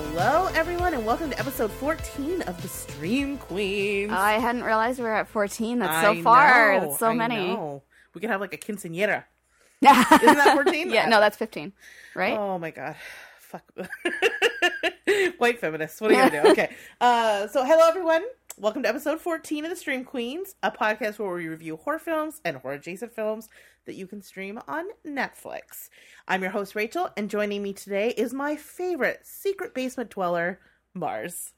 Hello, everyone, and welcome to episode 14 of the Stream Queens. Oh, I hadn't realized we were at 14. That's so I far. know, That's so I many. know. We could have like a quinceanera. Isn't that 14? yeah, no, that's 15. Right? Oh my god. Fuck. White feminists. What are you gonna do? Okay. Uh, so hello everyone. Welcome to episode 14 of the Stream Queens, a podcast where we review horror films and horror adjacent films that you can stream on Netflix. I'm your host Rachel, and joining me today is my favorite secret basement dweller, Marrs.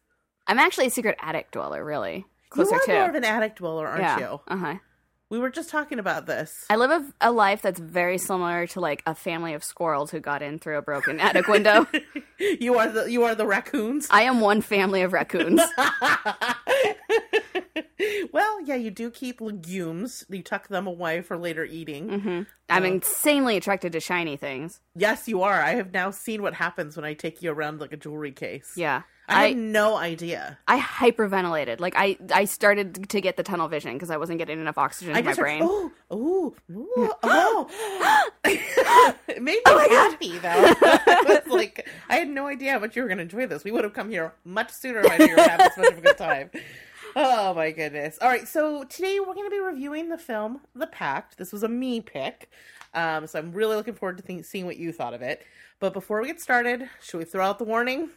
I'm actually a secret attic dweller, really. Closer to. you are to. more of an attic dweller, aren't yeah. you? Uh-huh. We were just talking about this. I live a, a life that's very similar to like a family of squirrels who got in through a broken attic window. you are the you are the raccoons. I am one family of raccoons. well, yeah, you do keep legumes. You tuck them away for later eating. hmm I'm insanely attracted to shiny things. Yes, you are. I have now seen what happens when I take you around like a jewelry case. Yeah. I I, had no idea. I hyperventilated. Like I, I started to get the tunnel vision because I wasn't getting enough oxygen I to my heard, brain. oh, oh, oh, oh. it made me Oh my God. happy though. I was like, I had no idea how much you were going to enjoy this. We would have come here much sooner if I knew you were having this much a good time. Oh my goodness! All right, so today we're going to be reviewing the film The Pact. This was a me pick, um, so I'm really looking forward to think, seeing what you thought of it. But before we get started, should we throw out the warning?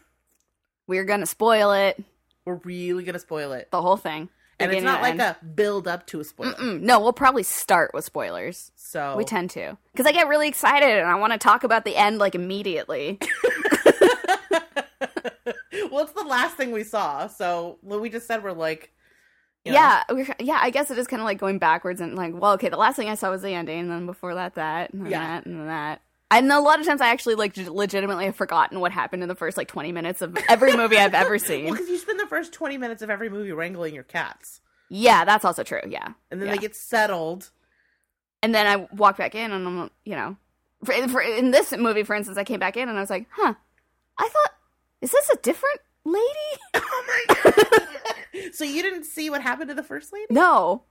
We're gonna spoil it, We're really going to spoil it, the whole thing. and it's not like end. a build up to a spoiler. Mm, no, we'll probably start with spoilers. So We tend to. Because I get really excited and I want to talk about the end like immediately. well, it's the last thing we saw. So what we just said, we're like, you know, Yeah, yeah, I guess it is kind of like going backwards and like, well, okay, the last thing I saw was the ending, and then before that, that, and then Yeah. that, and that. And a lot of times I actually like legitimately have forgotten what happened in the first like 20 minutes of every movie I've ever Well, seen. because you spend the first twenty minutes of every movie wrangling your cats, Yeah, that's also true. Yeah. and then Yeah. they get settled. And then I walk back in and I'm, you know, for, for, in this movie, for instance, I came back in and I was like, huh, I thought, is this a different lady? Oh my god! so you didn't see what happened to the first lady? No.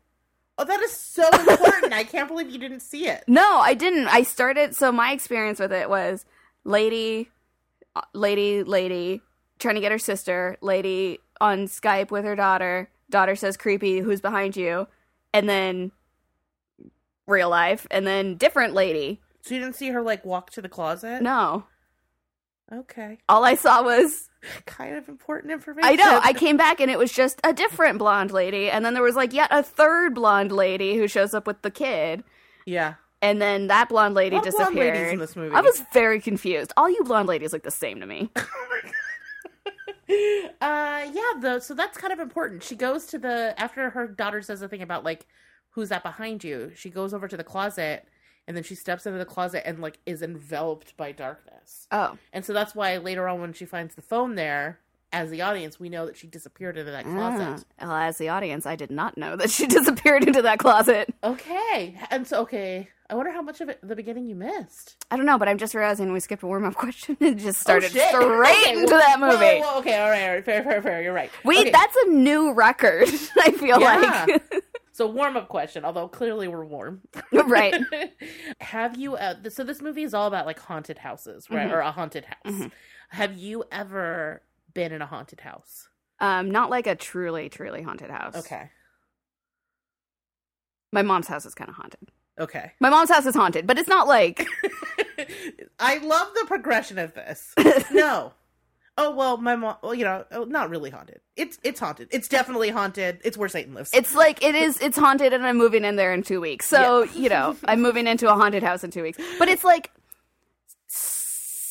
Oh, that is so important. I can't believe you didn't see it. No, I didn't. I started. So my experience with it was lady, lady, lady trying to get her sister. Lady on Skype with her daughter. Daughter says, "Creepy, who's behind you?" And then real life, and then different lady. So you didn't see her like walk to the closet? No, Okay, all I saw was kind of important information. I know. I came back and it was just a different blonde lady, and then there was like yet a third blonde lady who shows up with the kid. yeah. And then that blonde lady blonde disappeared. ladies in this movie? I was very confused. All you blonde ladies look the same to me. uh yeah the so that's kind of important she goes to the after her daughter says the thing about like who's that behind you she goes over to the closet and then she steps into the closet and like is enveloped by darkness Oh, and so that's why later on when she finds the phone there as the audience we know that she disappeared into that closet Ah. Well, as the audience, I did not know that she disappeared into that closet. okay and so okay i wonder how much of it the beginning you missed I don't know, but I'm just realizing we skipped a warm up question and just started Oh, straight Okay, into well- that movie. okay all right all right fair fair fair you're right Wait, Okay. that's a new record. I feel Yeah. like. So warm up question, although clearly we're warm. Right. Have you? Uh, so this movie is all about like haunted houses, right? Mhm. Or a haunted house. Mhm. Have you ever been in a haunted house? um, not like a truly, truly haunted house. Okay. My mom's house is kind of haunted. Okay. My mom's house is haunted, but it's not like. I love the progression of this. No. Oh well, my mom. Well, you know, oh, not really haunted. It's it's haunted. It's definitely haunted. It's where Satan lives. It's like it is. It's haunted, and I'm moving in there in two weeks. So you know, I'm moving into a haunted house in two weeks. But it's like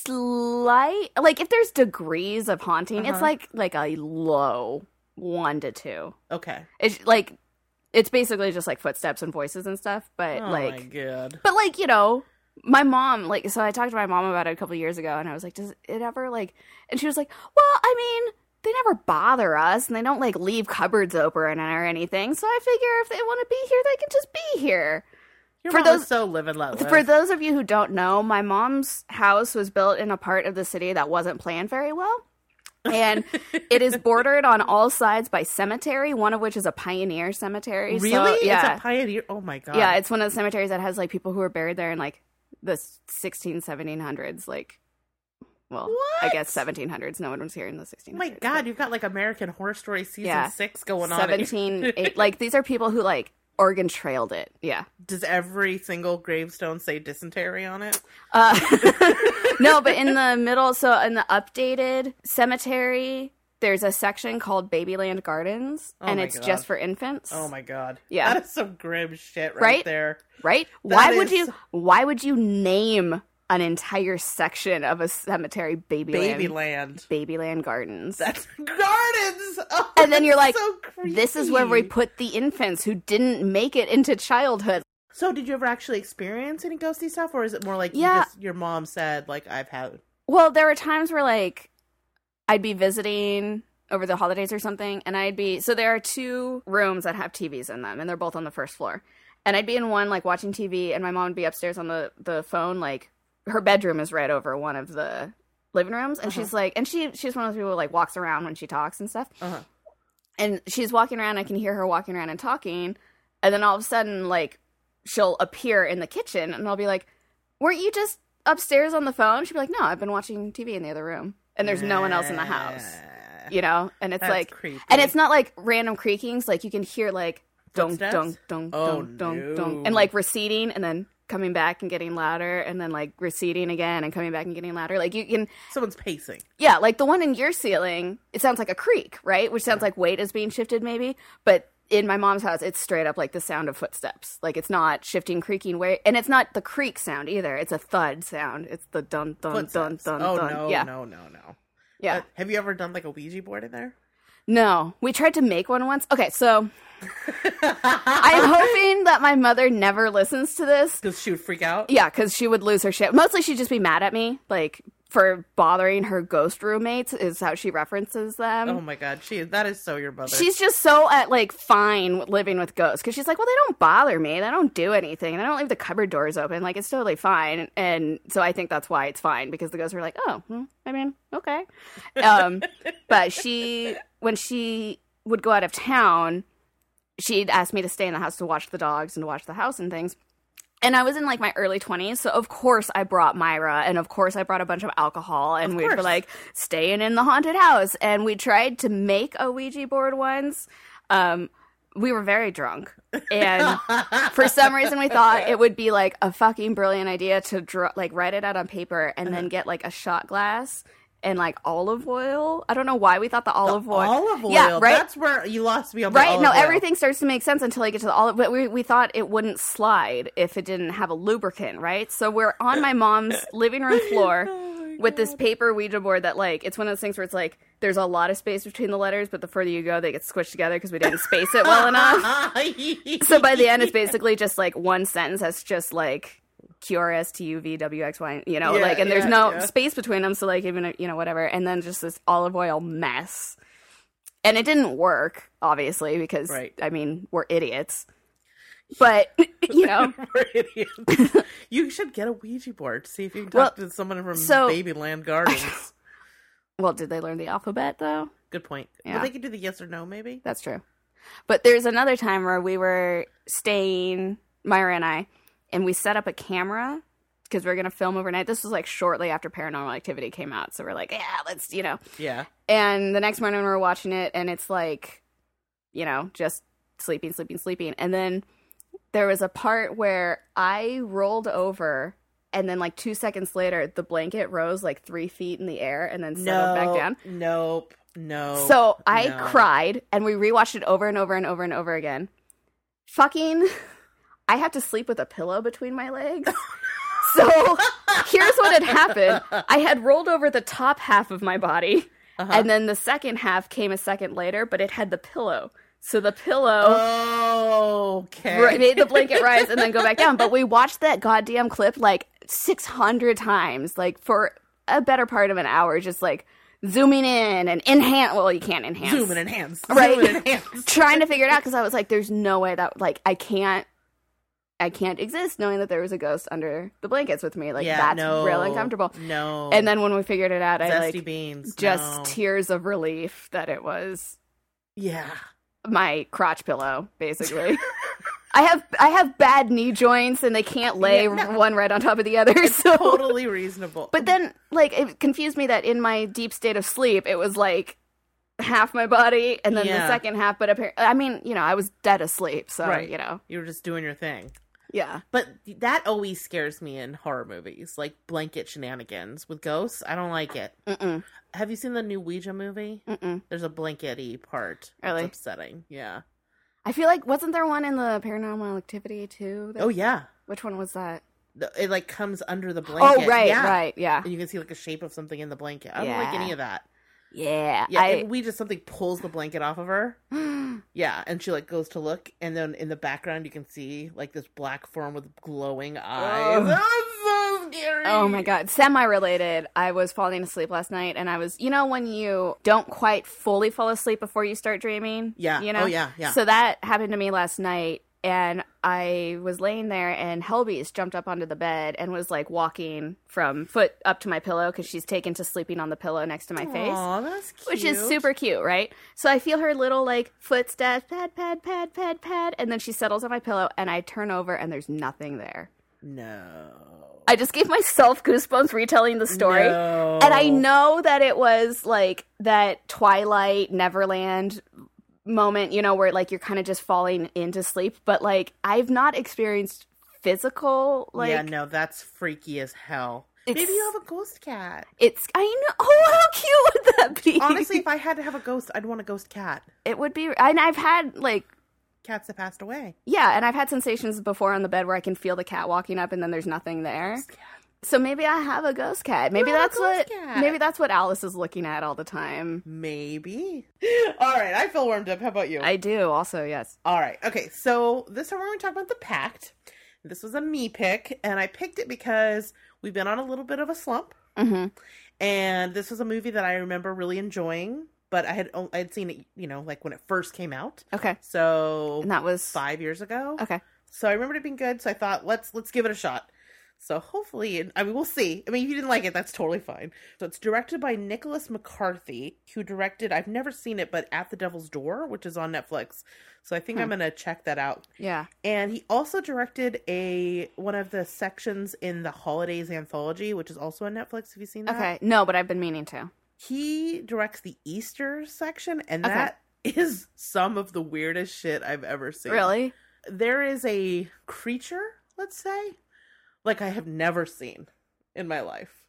slight. Like if there's degrees of haunting, Uh-huh. it's like like a low one to two. okay. It's like it's basically just like footsteps and voices and stuff. But oh like, my god. but like you know. My mom, like, so I talked to my mom about it a couple years ago, and I was like, "Does it ever like?" And she was like, "Well, I mean, they never bother us and they don't like leave cupboards open or anything. So I figure if they want to be here, they can just be here. Your for mom those- is so live and let live. For those of you who don't know, my mom's house was built in a part of the city that wasn't planned very well. and it is bordered on all sides by cemetery, one of which is a pioneer cemetery. So, really? yeah. It's a pioneer. Oh my god. yeah, it's one of the cemeteries that has like people who are buried there in like the 16, 1700s. Like, Well, I guess 1700s. No one was here in the 1600s. Oh my god, you've got like American Horror Story season Yeah. six going on. 17, eight, like these are people who like Oregon trailed it. Yeah. Does every single gravestone say dysentery on it? Uh, no, but in the middle, so in the updated cemetery, there's a section called Babyland Gardens, Oh and it's God. just for infants. Oh my god. Yeah. That is some grim shit right, Right? there. right? That why would you? Why would you name an entire section of a cemetery Babyland? Babyland. Babyland Gardens. That's gardens. Oh, and then you're like, so this is where we put the infants who didn't make it into childhood. So, did you ever actually experience any ghosty stuff, or is it more like you Yeah. just, your mom said, like I've had? Well, there were times where like I'd be visiting over the holidays or something, and I'd be so there are two rooms that have TVs in them, and they're both on the first floor. And I'd be in one like watching TV, and my mom would be upstairs on the the phone. Like her bedroom is right over one of the living rooms, and she's like, and she she's one of those people who like walks around when she talks and stuff. Uh-huh. And she's walking around. I can hear her walking around and talking, and then all of a sudden, like she'll appear in the kitchen, and I'll be like, "Weren't you just upstairs on the phone?" She'd be like, "No, I've been watching TV in the other room, and there's no one else in the house." You know, and it's That's like, creepy. and it's not like random creakings. Like you can hear like dong dong dong dong dong dong, and like receding, and then coming back and getting louder, and then like receding again and coming back and getting louder. Like you can, Someone's pacing. yeah, like the one in your ceiling. It sounds like a creak, right? Which sounds like weight is being shifted, maybe. But in my mom's house, it's straight up like the sound of footsteps. Like it's not shifting, creaking way, and it's not the creak sound either. It's a thud sound. It's the dun dun dun Footsteps. dun oh dun. no, yeah, no, no, no. yeah. Uh, have you ever done like a Ouija board in there? No, we tried to make one once. Okay, so I'm hoping that my mother never listens to this. Because she would freak out. Yeah, because she would lose her shit. Mostly she'd just be mad at me, like for bothering her ghost roommates, is how she references them. Oh my god, she that is so your mother. She's just so at like fine living with ghosts because she's like, well, they don't bother me. They don't do anything. They don't leave the cupboard doors open. Like it's totally fine. And so I think that's why it's fine because the ghosts are like, oh, hmm, I mean, okay. Um, but she, when she would go out of town, she'd ask me to stay in the house to watch the dogs and to watch the house and things. And I was in like my early 20s, so of course I brought Myra, and of course I brought a bunch of alcohol, and we were like staying in the haunted house. And we tried to make a Ouija board once. Um, we were very drunk, and for some reason we thought it would be like a fucking brilliant idea to draw, like write it out on paper, and then get like a shot glass and like olive oil. I don't know why we thought the olive oil. olive oil. Yeah, right. That's where you lost me on the Right? No, oil. everything starts to make sense until I get to the olive. But we we thought it wouldn't slide if it didn't have a lubricant, right? So we're on my mom's living room floor Oh with this paper Ouija board that like it's one of those things where it's like there's a lot of space between the letters, but the further you go, they get squished together because we didn't space it well enough. So by the end, it's basically just like one sentence that's just like Q R S T U V W X Y, you know, Yeah, like, and there's no yeah. space between them. So like even you know whatever, and then just this olive oil mess, and it didn't work obviously because Right. I mean we're idiots, but you know. We're idiots. you should get a Ouija board. To see if you can talk Well, to someone from so- Babyland Gardens. Well, did they learn the alphabet though? Good point. Yeah. Well, they could do the yes or no, maybe. That's true. But there's another time where we were staying, Myra and I, and we set up a camera because we are going to film overnight. This was like shortly after Paranormal Activity came out. So we're like, yeah, let's, you know. Yeah. And the next morning we're watching it, and it's like, you know, just sleeping, sleeping, sleeping. And then there was a part where I rolled over, and then like two seconds later, the blanket rose like three feet in the air and then settled No. back down. Nope. No. So I no. cried, and we rewatched it over and over and over and over again. Fucking, I have to sleep with a pillow between my legs. so here's what had happened I had rolled over the top half of my body, Uh-huh. and then the second half came a second later, but it had the pillow. So the pillow Oh, okay. ri- made the blanket rise and then go back down. But we watched that goddamn clip like 600 times, like for a better part of an hour, just like zooming in and enhance. Well, you can't enhance. Zoom and enhance. Right. Zoom and enhance. Trying to figure it out because I was like, there's no way that, like, I can't. I can't exist knowing that there was a ghost under the blankets with me. Like yeah, that's no, real uncomfortable. No. And then when we figured it out, I zesty like beans. just no. tears of relief that it was yeah. my crotch pillow, basically. I have I have bad knee joints and they can't lay Yeah, no. one right on top of the other. So totally reasonable. But then like it confused me that in my deep state of sleep it was like half my body and then the second half but apparently I mean, you know, I was dead asleep, so right, you know. you were just doing your thing. Yeah. But that always scares me in horror movies, like blanket shenanigans with ghosts. I don't like it. Mm-mm. Have you seen the new Ouija movie? Mm-mm. There's a blankety part. Really? It's upsetting. Yeah. I feel like wasn't there one in the paranormal activity too? that- Oh yeah. Which one was that? It like comes under the oh, blanket. Oh right, yeah. right, yeah. And you can see like a shape of something in the blanket. I don't like any of that. Yeah. Yeah, I and we just something pulls the blanket off of her. Yeah, and she like goes to look, and then in the background you can see like this black form with glowing eyes. That's so scary. Oh my god, semi related. I was falling asleep last night and I was, you know, when you don't quite fully fall asleep before you start dreaming? Yeah. You oh, know? Oh, yeah, yeah. So that happened to me last night and I was laying there and Helby's jumped up onto the bed and was like walking from foot up to my pillow because she's taken to sleeping on the pillow next to my face. Aw, that's cute. Which is super cute, right? So I feel her little like footsteps, pad, pad, pad, pad, pad, and then she settles on my pillow, and I turn over, and there's nothing there. No. I just gave myself goosebumps retelling the story. No. And I know that it was like that Twilight Neverland moment, you know, where like you're kind of just falling into sleep, but like I've not experienced physical like yeah, no, that's freaky as hell. Maybe you have a ghost cat. it's I know oh how cute would that be? Honestly, if I had to have a ghost, I'd want a ghost cat. it would be and I've had like Cats that passed away. yeah, and I've had sensations before on the bed where I can feel the cat walking up and then there's nothing there. Ghost cat. So maybe I have a ghost cat. Maybe that's what cat. maybe that's what Alice is looking at all the time. Maybe. All right, I feel warmed up. How about you? I do also, yes. All right. Okay. So this time we're going to talk about the Pact. This was a me pick, and I picked it because we've been on a little bit of a slump, Mhm. and this was a movie that I remember really enjoying. But I had I had seen it, you know, like when it first came out. Okay. So And that was five years ago. Okay. So I remembered it being good. So I thought let's let's give it a shot. So hopefully, I mean, we'll see. I mean, if you didn't like it, that's totally fine. So it's directed by Nicholas McCarthy, who directed. I've never seen it, but At the Devil's Door, which is on Netflix. So I think hmm. I'm gonna check that out. Yeah. And he also directed a one of the sections in the Holidays anthology, which is also on Netflix. Have you seen that? Okay. No, but I've been meaning to. He directs the Easter section, and Okay. that is some of the weirdest shit I've ever seen. Really? There is a creature, let's say, like I have never seen in my life.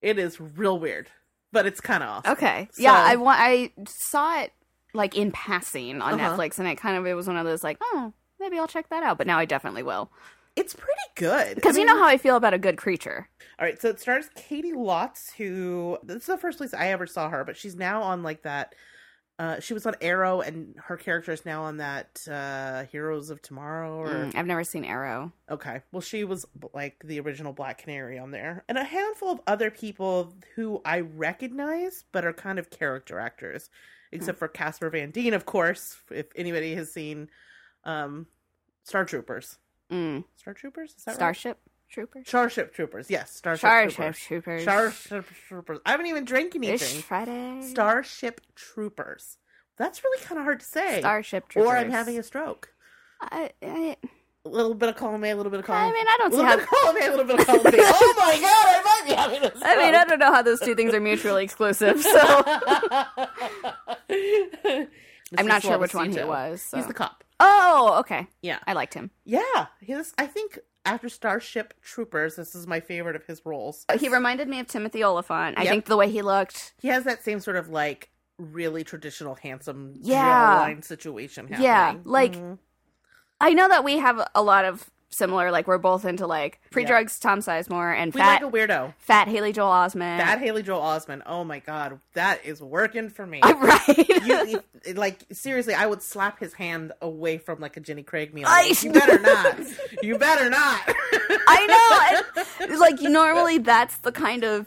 It is real weird, but it's kind of awesome. Okay. So- yeah, I wa- I saw it like in passing on Uh-huh. Netflix, and it kind of it was one of those like, oh, maybe I'll check that out. But now I definitely will It's pretty good because I you know how I feel about a good creature. All right, so it stars Caity Lotz, who this is the first place I ever saw her, but she's now on like that. Uh, she was on Arrow, and her character is now on that uh, Heroes of Tomorrow. Or Mm, I've never seen Arrow. okay, well, she was like the original Black Canary on there, and a handful of other people who I recognize, but are kind of character actors, except for Casper Van Dien, of course. If anybody has seen um, Star Troopers, Mm. Star Troopers, is that right? Troopers. Starship Troopers, yes, Starship Starship Troopers. Troopers. Starship Troopers. I haven't even drank anything. Friday. Starship Troopers. That's really kind of hard to say. Starship Troopers. Or I'm having a stroke. I, I, A little bit of column A, a little bit of column. I mean, I don't a see little how. bit of column A, a little bit of column B. oh my god, I might be having a stroke. I mean, I don't know how those two things are mutually exclusive. So I'm not sure which one he was. so. He's the cop. Oh, okay. Yeah, I liked him. yeah. He's. I think after Starship Troopers, this is my favorite of his roles. He reminded me of Timothy Olyphant. I Yep. think the way he looked. He has that same sort of like really traditional handsome Yeah. line situation happening. Yeah, like- Mhm. I know that we have a lot of similar. Like we're both into like pre-drugs Tom Sizemore and we fat like a weirdo. fat Haley Joel Osment. Fat Haley Joel Osment. Oh my god, that is working for me. right. you, you- like seriously, I would slap his hand away from like a Jenny Craig meal. I- you better not. You better not. I know. And, like normally that's the kind of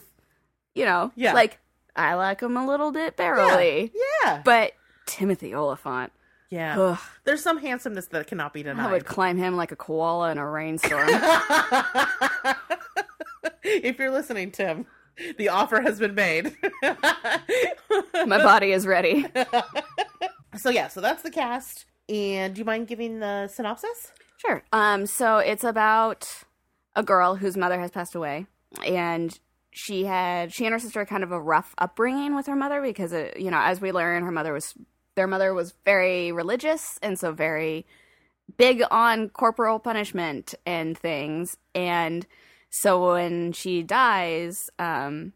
you know Yeah. like I like him a little bit barrelly, Yeah. but Timothy Olyphant. Yeah. Ugh, There's some handsomeness that cannot be denied. I would climb him like a koala in a rainstorm. if you're listening, Tim, the offer has been made. My body is ready. so yeah, so that's the cast. And do you mind giving the synopsis? Sure. Um, so it's about a girl whose mother has passed away, and she had she and her sister had kind of a rough upbringing with her mother because it, you know, as we learn, her mother was their mother was very religious and so very big on corporal punishment and things, and so when she dies, um,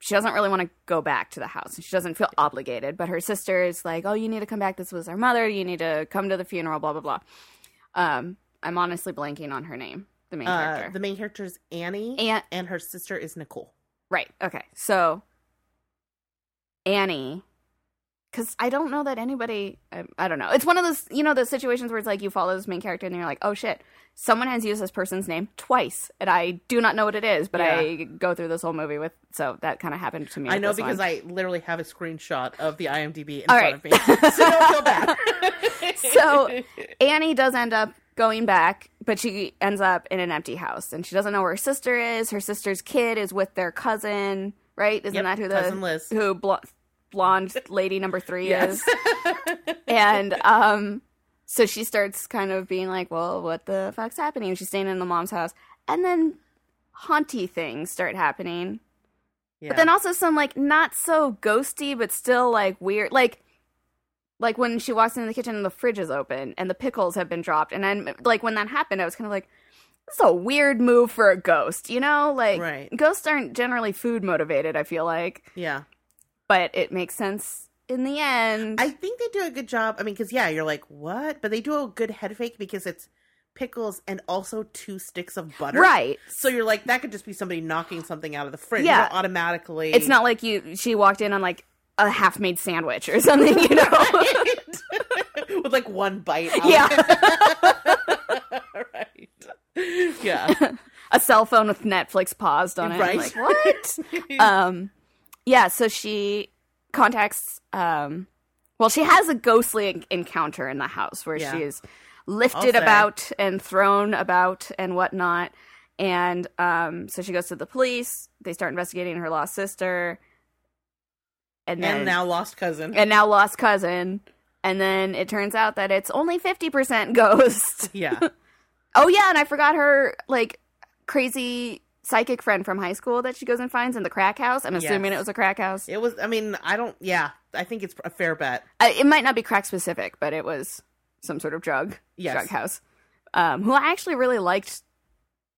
she doesn't really want to go back to the house. She doesn't feel obligated, but her sister is like, "Oh, you need to come back. This was our mother. You need to come to the funeral." Blah blah blah. Um, I'm honestly blanking on her name. The main Uh, character. the main character is Annie, Aunt, and her sister is Nicole. right. Okay. So Annie, because I don't know that anybody. I, I don't know. It's one of those you know those situations where it's like you follow this main character and you're like, oh shit, someone has used this person's name twice, and I do not know what it is, but I go through this whole movie with. So that kind of happened to me. I know because one. I literally have a screenshot of the IMDb in All front of me, so don't feel bad. So- Annie does end up going back, but she ends up in an empty house, and she doesn't know where her sister is. Her sister's kid is with their cousin, right? Isn't Yep, that who the cousin Liz. who bl- blonde lady number three Yes. is? And um, so she starts kind of being like, "Well, what the fuck's happening?" She's staying in the mom's house, and then haunty things start happening. yeah. But then also some like not so ghosty, but still like weird, like like when she walks into the kitchen and the fridge is open and the pickles have been dropped, and then like when that happened, I was kind of like, "This is a weird move for a ghost," you know? Like Right. ghosts aren't generally food motivated. I feel like, yeah. But it makes sense in the end. I think they do a good job. I mean, because yeah, you're like, what? But they do a good head fake because it's pickles and also two sticks of butter. right. So you're like, that could just be somebody knocking something out of the fridge. Yeah. Automatically. It's not like you. She walked in on like a half made sandwich or something, you know? with like one bite. Out yeah. right. Yeah. a cell phone with Netflix paused on it. Right. like, what? um yeah so she contacts um well she has a ghostly en- encounter in the house where Yeah. she is lifted about and thrown about and whatnot and um so she goes to the police they start investigating her lost sister and then and now lost cousin. and now lost cousin and then it turns out that it's only 50% ghost yeah. Oh yeah, and I forgot her like crazy psychic friend from high school that she goes and finds in the crack house. I'm assuming Yes. it was a crack house. It was. I mean, I don't. Yeah, I think it's a fair bet. I, it might not be crack specific, but it was some sort of drug Yes. drug house. Um, who I actually really liked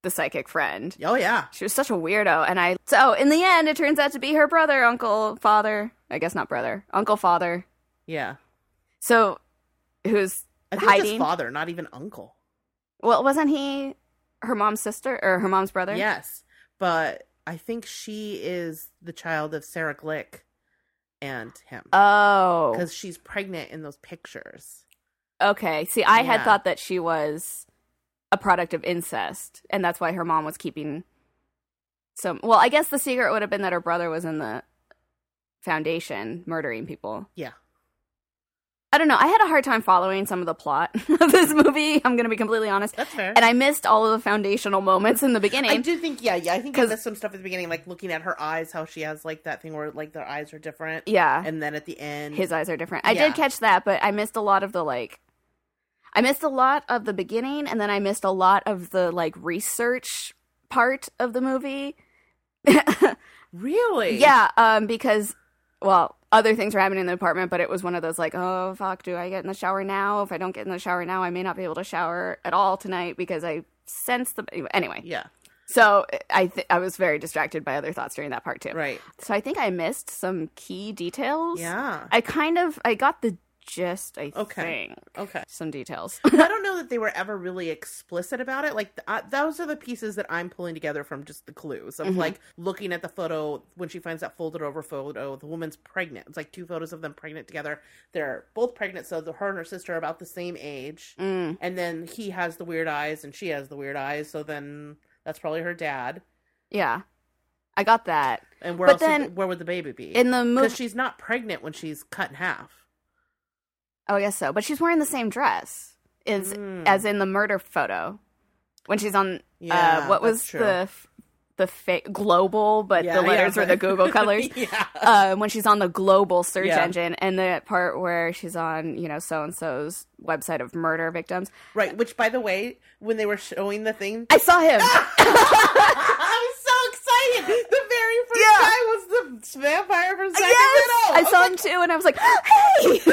the psychic friend. Oh yeah. She was such a weirdo, and I so in the end, it turns out to be her brother, uncle, father. I guess not brother, uncle, father. Yeah. So who's I think hiding? his father, not even uncle. well, wasn't he her mom's sister or her mom's brother? Yes, but I think she is the child of Sarah Glick and him Oh, because she's pregnant in those pictures. Okay. See, I had thought that she was a product of incest, and that's why her mom was keeping some. Well, I guess the secret would have been that her brother was in the foundation murdering people. Yeah. I don't know. I had a hard time following some of the plot of this movie. I'm going to be completely honest. That's fair. And I missed all of the foundational moments in the beginning. I do think, yeah, yeah. I think I missed some stuff at the beginning, like looking at her eyes, how she has like that thing where like their eyes are different, yeah. and then at the end, his eyes are different. I Yeah. did catch that, but I missed a lot of the like I missed a lot of the beginning and then I missed a lot of the like research part of the movie. really, yeah, um because well, other things were happening in the apartment, but it was one of those like, oh fuck, do I get in the shower now? If I don't get in the shower now, I may not be able to shower at all tonight because I sense the anyway. yeah, So I th- I was very distracted by other thoughts during that part too. right, So I think I missed some key details. yeah, I kind of I got the gist. I Okay. think okay. some details. I don't know that they were ever really explicit about it. Like uh, those are the pieces that I'm pulling together from just the clues of Mhm. like looking at the photo when she finds that folded over photo. The woman's pregnant. It's like two photos of them pregnant together. They're both pregnant, so the, her and her sister are about the same age. mm, And then he has the weird eyes, and she has the weird eyes. So then that's probably her dad. yeah, I got that And where But else? would- then- where would the baby be? in the Because movie. she's not pregnant when she's cut in half. Oh, I guess so. But she's wearing the same dress is Mm. as in the murder photo when she's on. Yeah, uh, what was true. the f- the fa- global, but Yeah, the yeah, letters were the Google colors. yeah. uh, when she's on the global search Yeah. engine, and the part where she's on, you know, so and so's website of murder victims. Right. Which, by the way, when they were showing the thing, I saw him. I excited. The very first Yeah. guy was the vampire from Second yes. I saw him too, and I was like, "Hey!"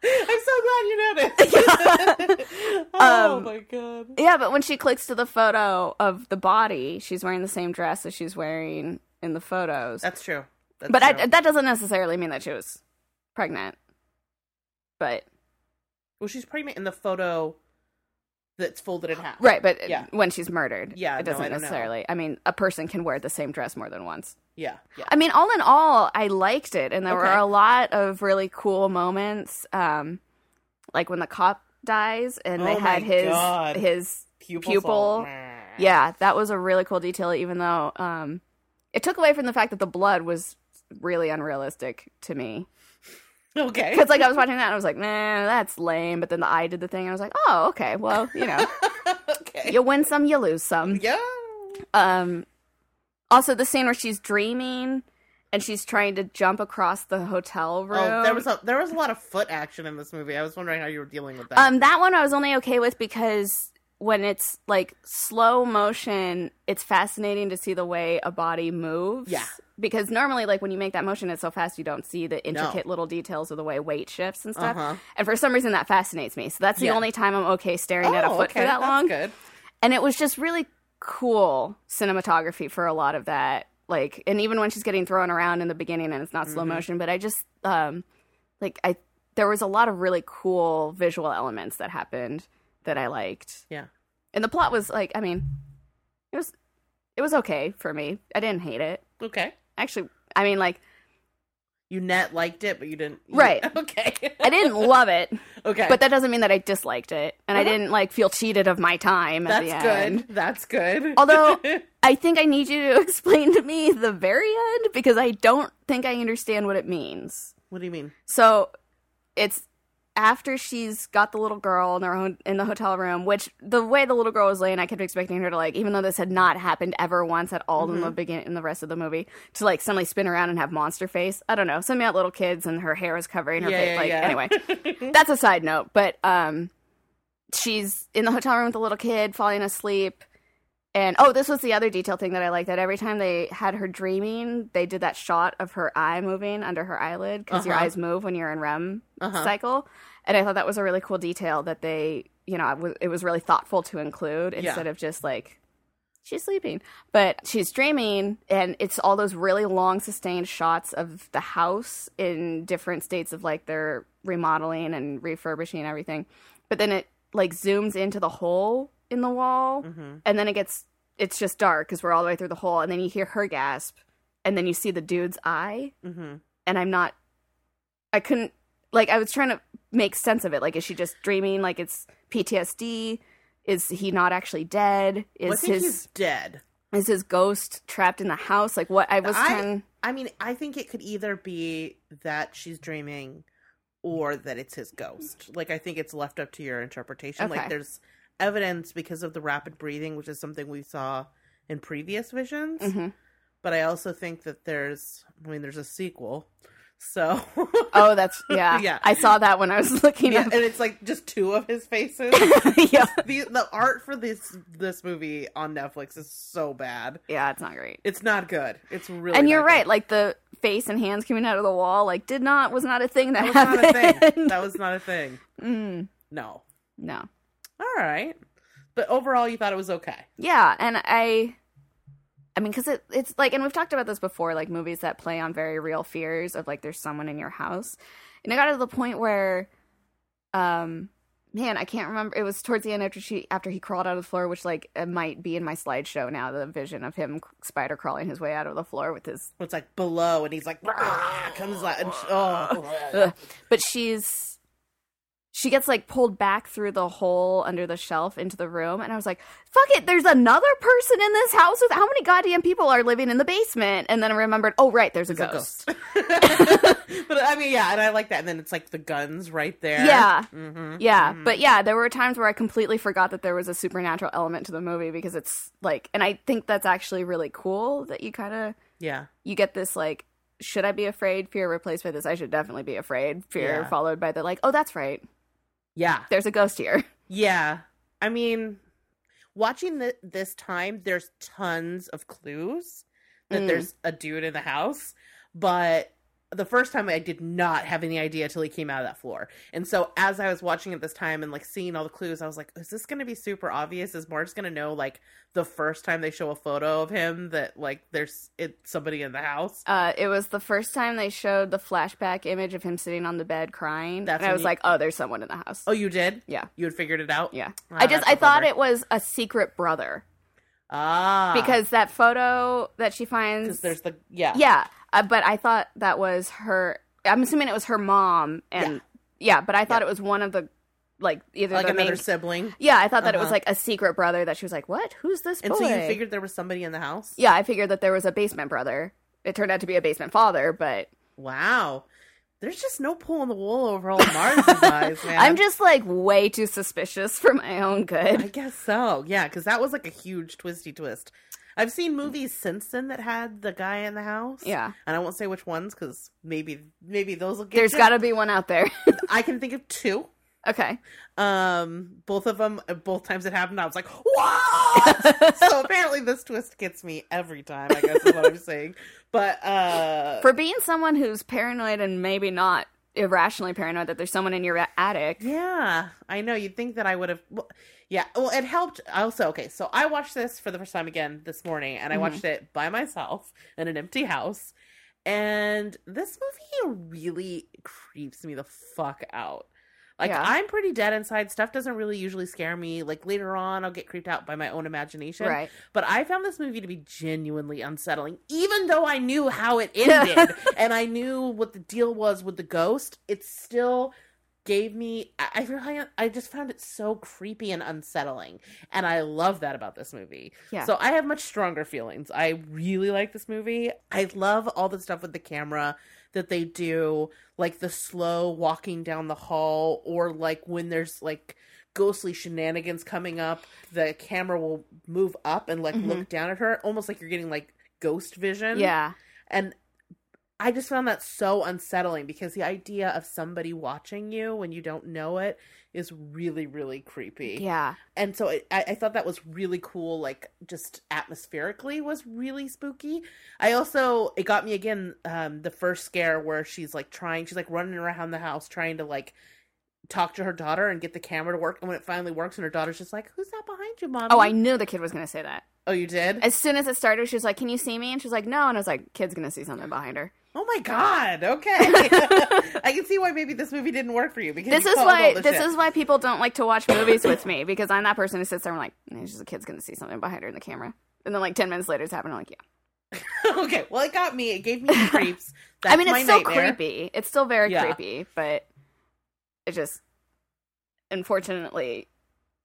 I'm so glad you noticed. oh Um, my god. yeah, but when she clicks to the photo of the body, she's wearing the same dress as she's wearing in the photos. That's true. That's but true. I, that doesn't necessarily mean that she was pregnant. But well, she's pregnant in the photo that's folded in half. right, but Yeah. when she's murdered, Yeah, it doesn't I don't know. necessarily. I mean, a person can wear the same dress more than once. Yeah. Yeah. I mean, all in all, I liked it, and there were a lot of really cool moments. Um, like when the cop dies, and they Oh my had his God. his Pupil. pupil. yeah, that was a really cool detail. Even though um, it took away from the fact that the blood was really unrealistic to me. Okay. Because like I was watching that, and I was like, nah, that's lame. But then the eye did the thing, and I was like, oh, okay, well, you know, okay. you win some, you lose some. Yeah. Um, also the scene where she's dreaming and she's trying to jump across the hotel room. Oh, there was a there was a lot of foot action in this movie. I was wondering how you were dealing with that. um that one I was only okay with because when it's like slow motion, it's fascinating to see the way a body moves. Yeah. Because normally, like when you make that motion, it's so fast you don't see the intricate little details of the way weight shifts and stuff. Uh-huh. And for some reason, that fascinates me. So that's the Yeah. only time I'm okay staring at a Oh, foot okay, for that that's long. Good. and it was just really cool cinematography for a lot of that like and even when she's getting thrown around in the beginning and it's not Mm-hmm. slow motion but i just um like i there was a lot of really cool visual elements that happened that i liked Yeah. and the plot was like i mean it was it was okay for me i didn't hate it Okay. Actually i mean like You net liked it, but you didn't. you- Right. Okay. i didn't love it okay. but that doesn't mean that i disliked it and i Uh-huh. didn't like feel cheated of my time at that's good. That's good. Although I think I need you to explain to me the very end because I don't think I understand what it means. what do you mean? So it's after she's got the little girl in, her own, in the hotel room, which the way the little girl was laying, I kept expecting her to like, even though this had not happened ever once at all Mm-hmm. in the begin in the rest of the movie, to like suddenly spin around and have monster face. I don't know. Some about little kids and her hair is covering her Yeah, face. like yeah. anyway, that's a side note. But um, she's in the hotel room with the little kid falling asleep. And oh, this was the other detail thing that I liked that every time they had her dreaming, they did that shot of her eye moving under her eyelid because your Uh-huh. eyes move when you're in REM Uh-huh. cycle. And I thought that was a really cool detail that they, you know, it was, it was really thoughtful to include Yeah. instead of just like she's sleeping. But she's dreaming, and it's all those really long, sustained shots of the house in different states of like their remodeling and refurbishing and everything. But then it like zooms into the hole in the wall, Mhm. and then it gets it's just dark because we're all the way through the hole, and then you hear her gasp, and then you see the dude's eye, Mm-hmm. and I'm not, I couldn't like I was trying to make sense of it. Like, is she just dreaming? Like it's PTSD? Is he not actually dead? Is Well, his he's dead. is his ghost trapped in the house? Like what I was I- trying. I mean, I think it could either be that she's dreaming or that it's his ghost. Like, I think it's left up to your interpretation. Like, there's evidence because of the rapid breathing, which is something we saw in previous visions. Mhm. But I also think that there's, I mean, there's a sequel. So, Oh, that's yeah. Yeah. I saw that when I was looking yeah, up. and it's like just two of his faces. yeah, the the art for this this movie on Netflix is so bad. yeah, it's not great. It's not good. It's really and you're right. good. Like the face and hands coming out of the wall, like did not was not a thing that, that was not a happened. thing. That was not a thing. Mm, No. no. All right. But overall, you thought it was okay. Yeah, and I, I mean, because it, it's like, and we've talked about this before, like movies that play on very real fears of like there's someone in your house, and it got to the point where, um, man, I can't remember. It was towards the end after she after he crawled out of the floor, which like it might be in my slideshow now. The vision of him spider crawling his way out of the floor with his, It's like below, and he's like, comes like, oh, but she's. She gets like pulled back through the hole under the shelf into the room and i was like fuck it there's another person in this house with how many goddamn people are living in the basement? And then i remembered oh right there's a It's a ghost, but I mean, yeah, and I like that. And then it's like the guns right there. yeah. Hmm yeah but yeah there were times where i completely forgot that there was a supernatural element to the movie because it's like and i think that's actually really cool that you kind of Yeah. you get this like should i be afraid? Fear replaced by this. I should definitely be afraid. Fear Yeah. followed by the like oh that's right Yeah. there's a ghost here Yeah. I mean, watching the, this time, there's tons of clues that Mm. there's a dude in the house, but the first time I did not have any idea till he came out of that floor. And so as I was watching it this time and like seeing all the clues, I was like, is this going to be super obvious? Is Marrs going to know like the first time they show a photo of him that like there's it, somebody in the house? Uh, it was the first time they showed the flashback image of him sitting on the bed crying. That's and I was you- like, oh, there's someone in the house. Oh, you did? Yeah. You had figured it out? Yeah. Ah, I just, I thought it was a secret brother Ah. because that photo that she finds. there's the, yeah. Yeah. Uh, but I thought that was her. I'm assuming it was her mom. And yeah, but I thought Yeah. it was one of the, like, either Like the another main. sibling. Yeah, I thought that it was Uh-huh. like a secret brother that she was like, what? Who's this Boy? And so you figured there was somebody in the house? Yeah, I figured that there was a basement brother. It turned out to be a basement father, but Wow. There's just no pulling the wool over all of Marrs's eyes, man. I'm just like way too suspicious for my own good. I guess so. Yeah, because that was like a huge twisty twist. I've seen movies since then that had the guy in the house. Yeah. And I won't say which ones because maybe maybe those will get There's got to be one out there. I can think of two. Okay. Um, both of them, both times it happened, I was like, "What?" so apparently, this twist gets me every time. I guess is what I'm saying. But uh, For being someone who's paranoid and maybe not irrationally paranoid that there's someone in your attic. Yeah, I know. You'd think that I would have. Well, yeah, well, it helped. Also, okay, so I watched this for the first time again this morning, and I Mhm. watched it by myself in an empty house. And this movie really creeps me the fuck out. Like, Yeah. I'm pretty dead inside. Stuff doesn't really usually scare me. Like, later on, I'll get creeped out by my own imagination. Right. But I found this movie to be genuinely unsettling, even though I knew how it ended and I knew what the deal was with the ghost. It still gave me. I, I really, I just found it so creepy and unsettling, and I love that about this movie. Yeah. So I have much stronger feelings. I really like this movie. I love all the stuff with the camera that they do, like the slow walking down the hall, or like when there's like ghostly shenanigans coming up, the camera will move up and like Mhm. look down at her, almost like you're getting like ghost vision. Yeah. And I just found that so unsettling because the idea of somebody watching you when you don't know it is really, really creepy. Yeah. And so it, I, I thought that was really cool, like just atmospherically was really spooky. I also, it got me again, um, the first scare where she's like trying, she's like running around the house trying to like talk to her daughter and get the camera to work. And when it finally works and her daughter's just like, who's that behind you, mom? Oh, I knew the kid was going to say that. Oh, you did? As soon as it started, she was like, Can you see me? And she was like, No. And I was like, Kid's going to see something behind her. Oh my god. Okay. I can see why maybe this movie didn't work for you because This you is why this shit. is why people don't like to watch movies with me because I'm that person who sits there and like, "It's just a kid's going to see something behind her in the camera. And then like 10 minutes later it's happening. I'm like, yeah. okay. Well, it got me. It gave me the creeps. That's I mean, my it's still nightmare. creepy. It's still very Yeah. creepy, but it just, unfortunately,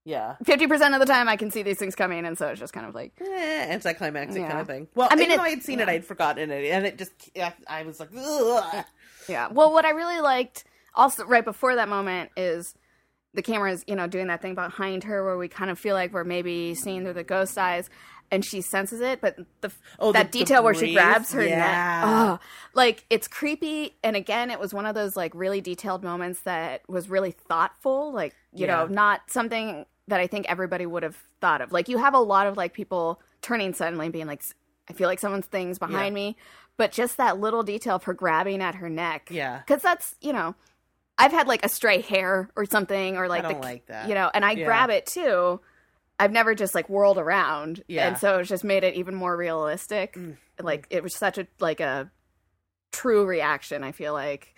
Yeah. 50% of the time I can see these things coming. And so it's just kind of like, Eh, anticlimactic kind of thing. Well, I mean, even though I had seen yeah. it, I'd forgotten it, and it just I, I was like, Ugh. Yeah. Well, what I really liked also right before that moment is the camera's, you know, doing that thing behind her where we kind of feel like we're maybe seeing through the ghost eyes and she senses it, but the Oh, that the- the detail where she grabs her Yeah. neck. Oh, like it's creepy and again it was one of those like really detailed moments that was really thoughtful, like, you know, not something that I think everybody would have thought of. Like you have a lot of like people turning suddenly and being like I feel like someone's things behind Yeah. me, but just that little detail of her grabbing at her neck Yeah. because that's you know i've had like a stray hair or something or like the, like that. you know and i Yeah. grab it too i've never just like whirled around Yeah. and so it's just made it even more realistic Mm. like it was such a like a true reaction i feel like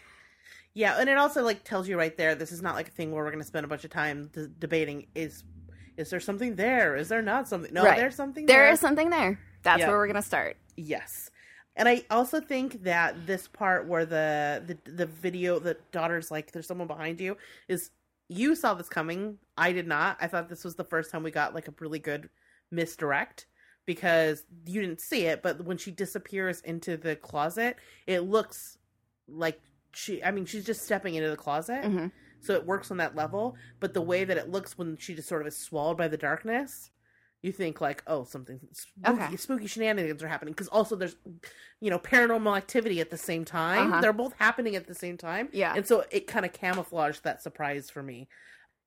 Yeah, and it also like tells you right there. This is not like a thing where we're going to spend a bunch of time d- debating. Is is there something there? Is there not something? No, Right. there's something. there there is something there that's where we're gonna start Yes. And I also think that this part where the, the the video the daughter's like there's someone behind you is you saw this coming. I did not. I thought this was the first time we got like a really good misdirect because you didn't see it, but when she disappears into the closet, it looks like she I mean, she's just stepping into the closet. Mhm. So it works on that level, but the way that it looks when she just sort of is swallowed by the darkness, you think like, oh, something spooky, Okay. spooky shenanigans are happening because also there's, you know, paranormal activity at the same time. Uh-huh. They're both happening at the same time. Yeah. and so it kind of camouflaged that surprise for me.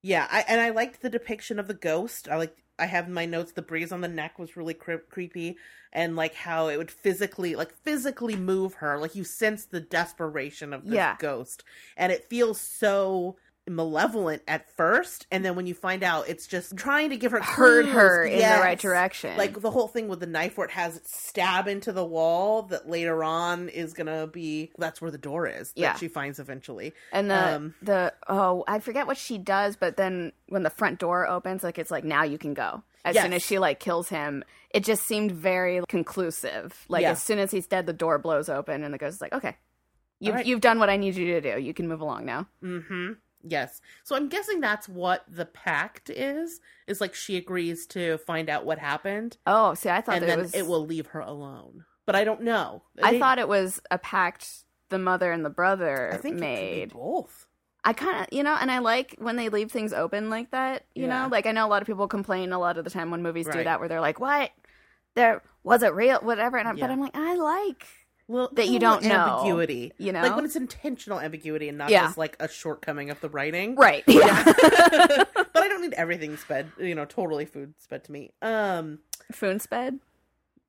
Yeah, I, and I liked the depiction of the ghost. I like. I have in my notes the breeze on the neck was really cre- creepy, and like how it would physically, like physically move her. Like you sense the desperation of this Yeah. ghost, and it feels so malevolent at first, and then when you find out, it's just trying to give her Herd her in the right direction. Like the whole thing with the knife where it has it stab into the wall that later on is gonna be that's where the door is that Yeah. she finds eventually. And the Um, the oh, I forget what she does, but then when the front door opens, like it's like now you can go. As soon as she like kills him, it just seemed very conclusive. Like Yeah. as soon as he's dead, the door blows open, and the ghost is like, "Okay, you've right. you've done what I need you to do. You can move along now." Mm-hmm. Yes. So I'm guessing that's what the pact is. Is like she agrees to find out what happened, Oh, see, I thought and then it was. it will leave her alone. But I don't know. I They- thought it was a pact the mother and the brother I think made. both. I kind of, you know, and I like when they leave things open like that. You Yeah. know, like I know a lot of people complain a lot of the time when movies do that, where they're like, "What? There was it real? Whatever." And I, Yeah. but I'm like, I like Well, That you don't know, ambiguity. you know? like when it's intentional ambiguity and not Yeah. just like a shortcoming of the writing. right. Yeah, but I don't need everything sped. You know, totally food sped to me. Um, food sped.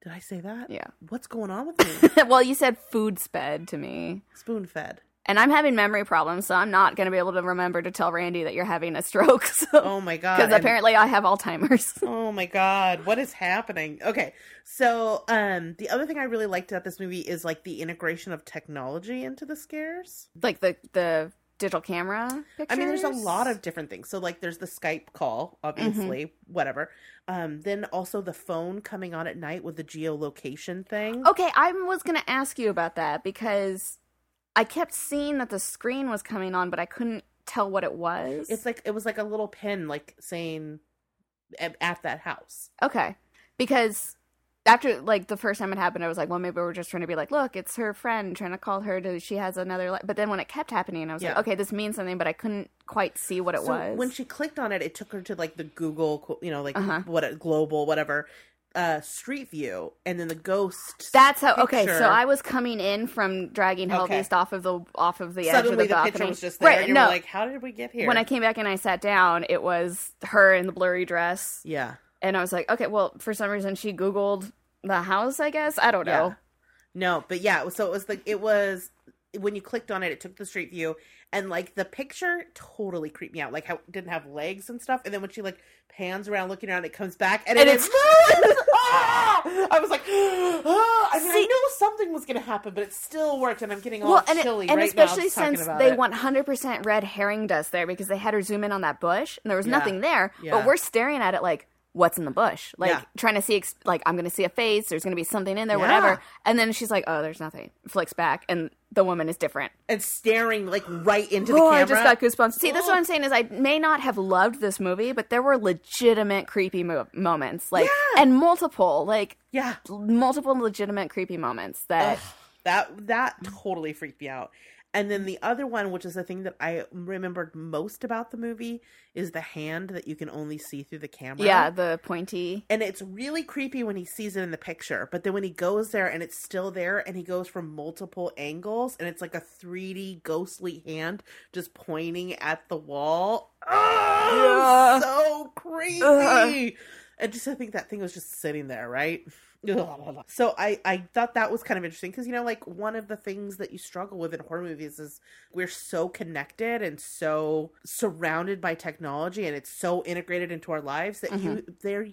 did I say that? Yeah. What's going on with me? well, you said food sped to me, Spoon fed. And I'm having memory problems, so I'm not going to be able to remember to tell Randy that you're having a stroke. So Oh my god. because apparently I have Alzheimer's. Oh my god, what is happening? Okay, so um, the other thing I really liked about this movie is like the integration of technology into the scares. like the the digital camera. Pictures? I mean, there's a lot of different things. So like, there's the Skype call, obviously, Mm-hmm. whatever. Um, then also the phone coming on at night with the geolocation thing. Okay, I was going to ask you about that because I kept seeing that the screen was coming on, but I couldn't tell what it was. It's like it was like a little pin, like saying at, at that house. okay, because after like the first time it happened, I was like, well, maybe we're just trying to be like, look, it's her friend trying to call her to. She has another. Li-. But then when it kept happening, I was Yeah. like, okay, this means something, but I couldn't quite see what it so was. when she clicked on it, it took her to like the Google, you know, like Uh-huh. what global, whatever, uh, Street View, and then the ghost. That's how. Okay, so I was coming in from dragging Okay. Hellbeast off of the off of the edge suddenly of the, the, balcony. picture was just there, right? and you no, were like, "How did we get here?" when I came back and I sat down, it was her in the blurry dress, yeah, and I was like, okay, well, for some reason she Googled the house. I guess I don't know. Yeah. no, but yeah, so it was like it was when you clicked on it, it took the Street View, and like the picture totally creeped me out, like how it didn't have legs and stuff, and then when she like pans around looking around, it comes back, and, And it it's-. Ah! I was like, ah! I mean, I See- knew something was going to happen, but it still worked, and I'm getting all Well, and, it, chilly and right now especially since they it. 100% red herring dust there because they had her zoom in on that bush and there was Yeah. nothing there. Yeah. But we're staring at it like, what's in the bush? Like Yeah. trying to see, ex- like I'm going to see a face. There's going to be something in there, Yeah. whatever. And then she's like, oh, there's nothing. Flicks back, and the woman is different. and staring like right into the oh, camera. I just got goosebumps. See, that's what Oh. I'm saying is I may not have loved this movie, but there were legitimate creepy mo- moments, like Yeah. and multiple, like yeah, multiple legitimate creepy moments that. Ugh, that that totally freaked me out. And then the other one, which is the thing that I remembered most about the movie, is the hand that you can only see through the camera. Yeah, the pointy. And it's really creepy when he sees it in the picture. But then when he goes there and it's still there and he goes from multiple angles and it's like a 3D ghostly hand just pointing at the wall. Oh, Yeah. so creepy. Ugh. And just I think that thing was just sitting there, right? So I I thought that was kind of interesting because you know like one of the things that you struggle with in horror movies is we're so connected and so surrounded by technology and it's so integrated into our lives that you Mm-hmm. they're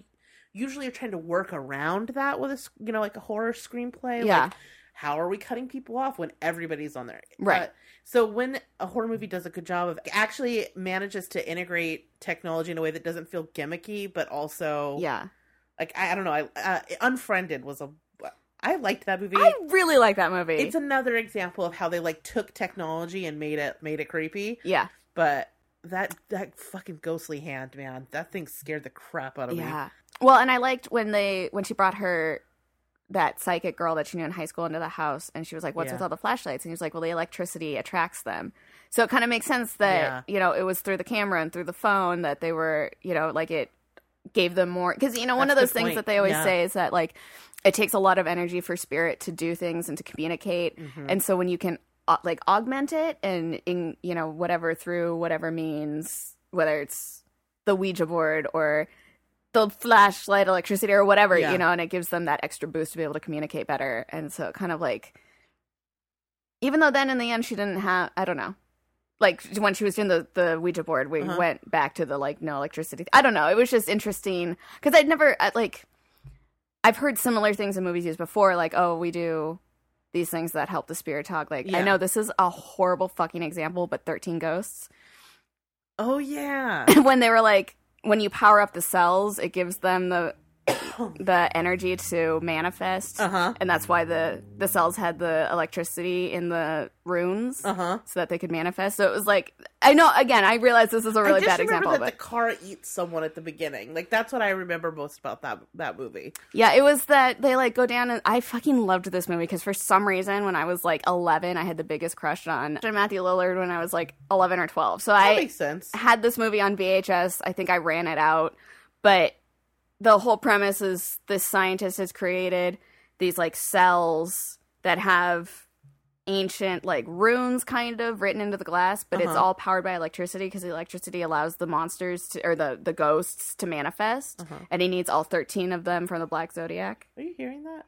usually are trying to work around that with a you know like a horror screenplay Yeah. like how are we cutting people off when everybody's on there Right. Uh, so when a horror movie does a good job of actually manages to integrate technology in a way that doesn't feel gimmicky but also Yeah. Like I, I don't know I uh, unfriended was a I liked that movie I really like that movie. it's another example of how they like took technology and made it made it creepy yeah. but that that fucking ghostly hand, man. That thing scared the crap out of me. Yeah. Well, and I liked when they when she brought her that psychic girl that she knew in high school into the house and she was like, What's Yeah. with all the flashlights? And he was like, Well, the electricity attracts them. So it kind of makes sense that, Yeah. you know, it was through the camera and through the phone that they were, you know, like it gave them more because you know one That's of those things point. that they always Yeah. say is that like it takes a lot of energy for spirit to do things and to communicate Mm-hmm. and so when you can uh, like augment it and in you know whatever through whatever means whether it's the ouija board or the flashlight electricity or whatever Yeah. you know and it gives them that extra boost to be able to communicate better and so it kind of like even though then in the end she didn't have i don't know like when she was doing the the ouija board we Uh-huh. went back to the like no electricity. I don't know. It was just interesting. Because i'd never like i've heard similar things in movies used before like oh we do these things that help the spirit talk. Like i know this is a horrible fucking example but 13 ghosts. Oh yeah. when they were like when you power up the cells it gives them the the energy to manifest Uh-huh. and that's why the the cells had the electricity in the runes Uh-huh. so that they could manifest so it was like i know again i realize this is a really I just bad example that but the car eats someone at the beginning. Like that's what I remember most about that that movie. yeah it was that they like go down and i fucking loved this movie because for some reason when i was like 11 i had the biggest crush on matthew lillard when i was like 11 or 12 so That i had this movie on VHS. I think I ran it out, but the whole premise is this scientist has created these like cells that have ancient like runes kind of written into the glass, but it's Uh-huh. all powered by electricity because the electricity allows the monsters to or the the ghosts to manifest, Uh-huh. and he needs all 13 of them from the Black Zodiac. Are you hearing that?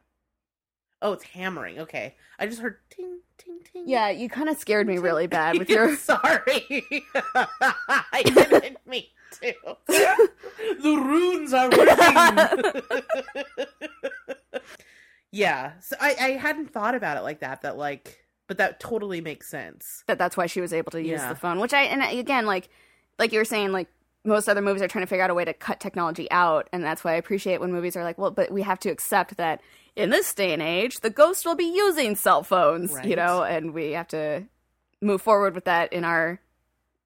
Oh, it's hammering. Okay. I just heard ting ting ting. Yeah, you kind of scared me really bad with your Sorry. I didn't mean to. the runes are working. yeah. So I, I hadn't thought about it like that, that like but that totally makes sense. that that's why she was able to use Yeah. the phone which i and I- again like like you were saying like most other movies are trying to figure out a way to cut technology out and that's why i appreciate when movies are like well but we have to accept that in this day and age the ghost will be using cell phones you know and we have to move forward with that in our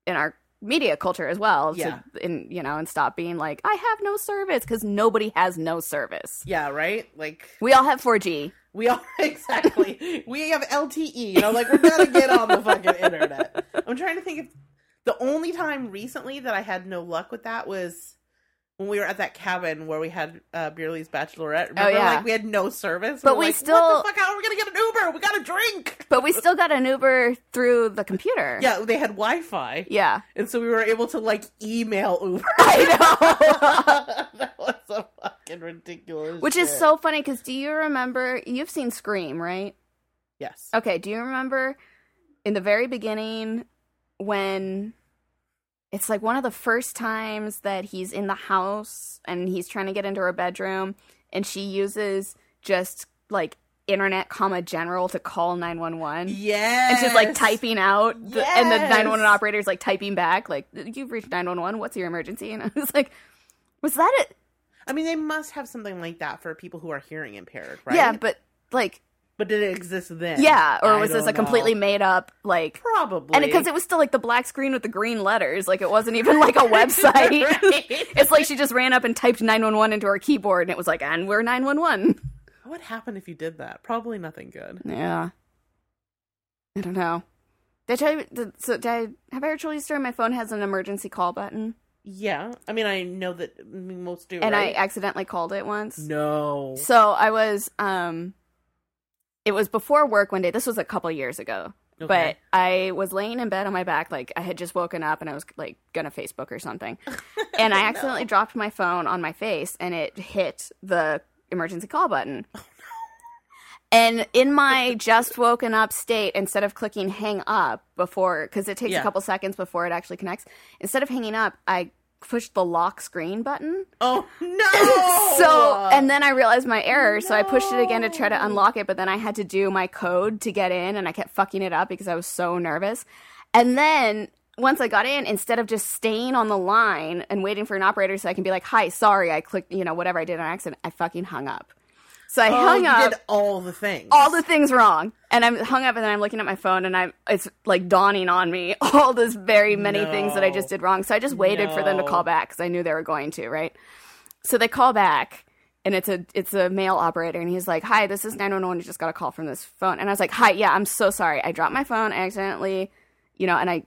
in our media culture as well Yeah. to, in you know and stop being like i have no service because nobody has no service Yeah, right? Like we all have 4g we all exactly. we have LTE, you know, like we're gonna get on the fucking internet. I'm trying to think if the only time recently that I had no luck with that was when we were at that cabin where we had uh, Beerley's bachelorette. Remember, yeah. like we had no service, But We're we like, still- what the fuck? How are we gonna get an Uber? We got a drink. but we still got an uber through the computer Yeah, they had Wi-Fi, yeah and so we were able to like email Uber. I know. that was so fucking ridiculous. Which is so funny because do you remember? You've seen Scream, right? yes. Okay, do you remember in the very beginning when it's like one of the first times that he's in the house and he's trying to get into her bedroom and she uses just like internet comma general to call 911 yeah and she's like typing out the, and the Yes. 911 operator's like typing back like you've reached 911 what's your emergency? And i was like was that it? I mean, they must have something like that for people who are hearing impaired, right? yeah but like But did it exist then? Yeah, or I was this a completely know. made up like? Probably. And because it was still like the black screen with the green letters, like it wasn't even like a website. It's like she just ran up and typed nine one one into her keyboard, and it was like, "And we're nine one one." What would happen if you did that? Probably nothing good. Yeah, I don't know. Did I tell you? Did, so did I have I ever told you story? My phone has an emergency call button, Yeah, I mean, I know that most do. and I accidentally called it once. no. So I was, um, it was before work one day. This was a couple years ago. Okay. But I was laying in bed on my back, like I had just woken up and I was like gonna Facebook or something. And I accidentally dropped my phone on my face and it hit the emergency call button. Oh, and in my just woken up state, instead of clicking hang up before, because it takes Yeah. a couple seconds before it actually connects, instead of hanging up, I pushed the lock screen button. oh no. So, and then I realized my error, so I pushed it again to try to unlock it, but then I had to do my code to get in, and I kept fucking it up because I was so nervous. And then once I got in, instead of just staying on the line and waiting for an operator so I can be like, hi, sorry, I clicked, you know, whatever I did on accident, I fucking hung up. So I Oh, hung you up did all the things. all the things wrong. And I'm hung up and then I'm looking at my phone and I'm it's like dawning on me all this very many things that I just did wrong. So I just waited for them to call back because I knew they were going to, right? So they call back and it's a it's a male operator and he's like, "Hi, this is 911. You just got a call from this phone." And I was like, "Hi, yeah, I'm so sorry. I dropped my phone accidentally, you know, and I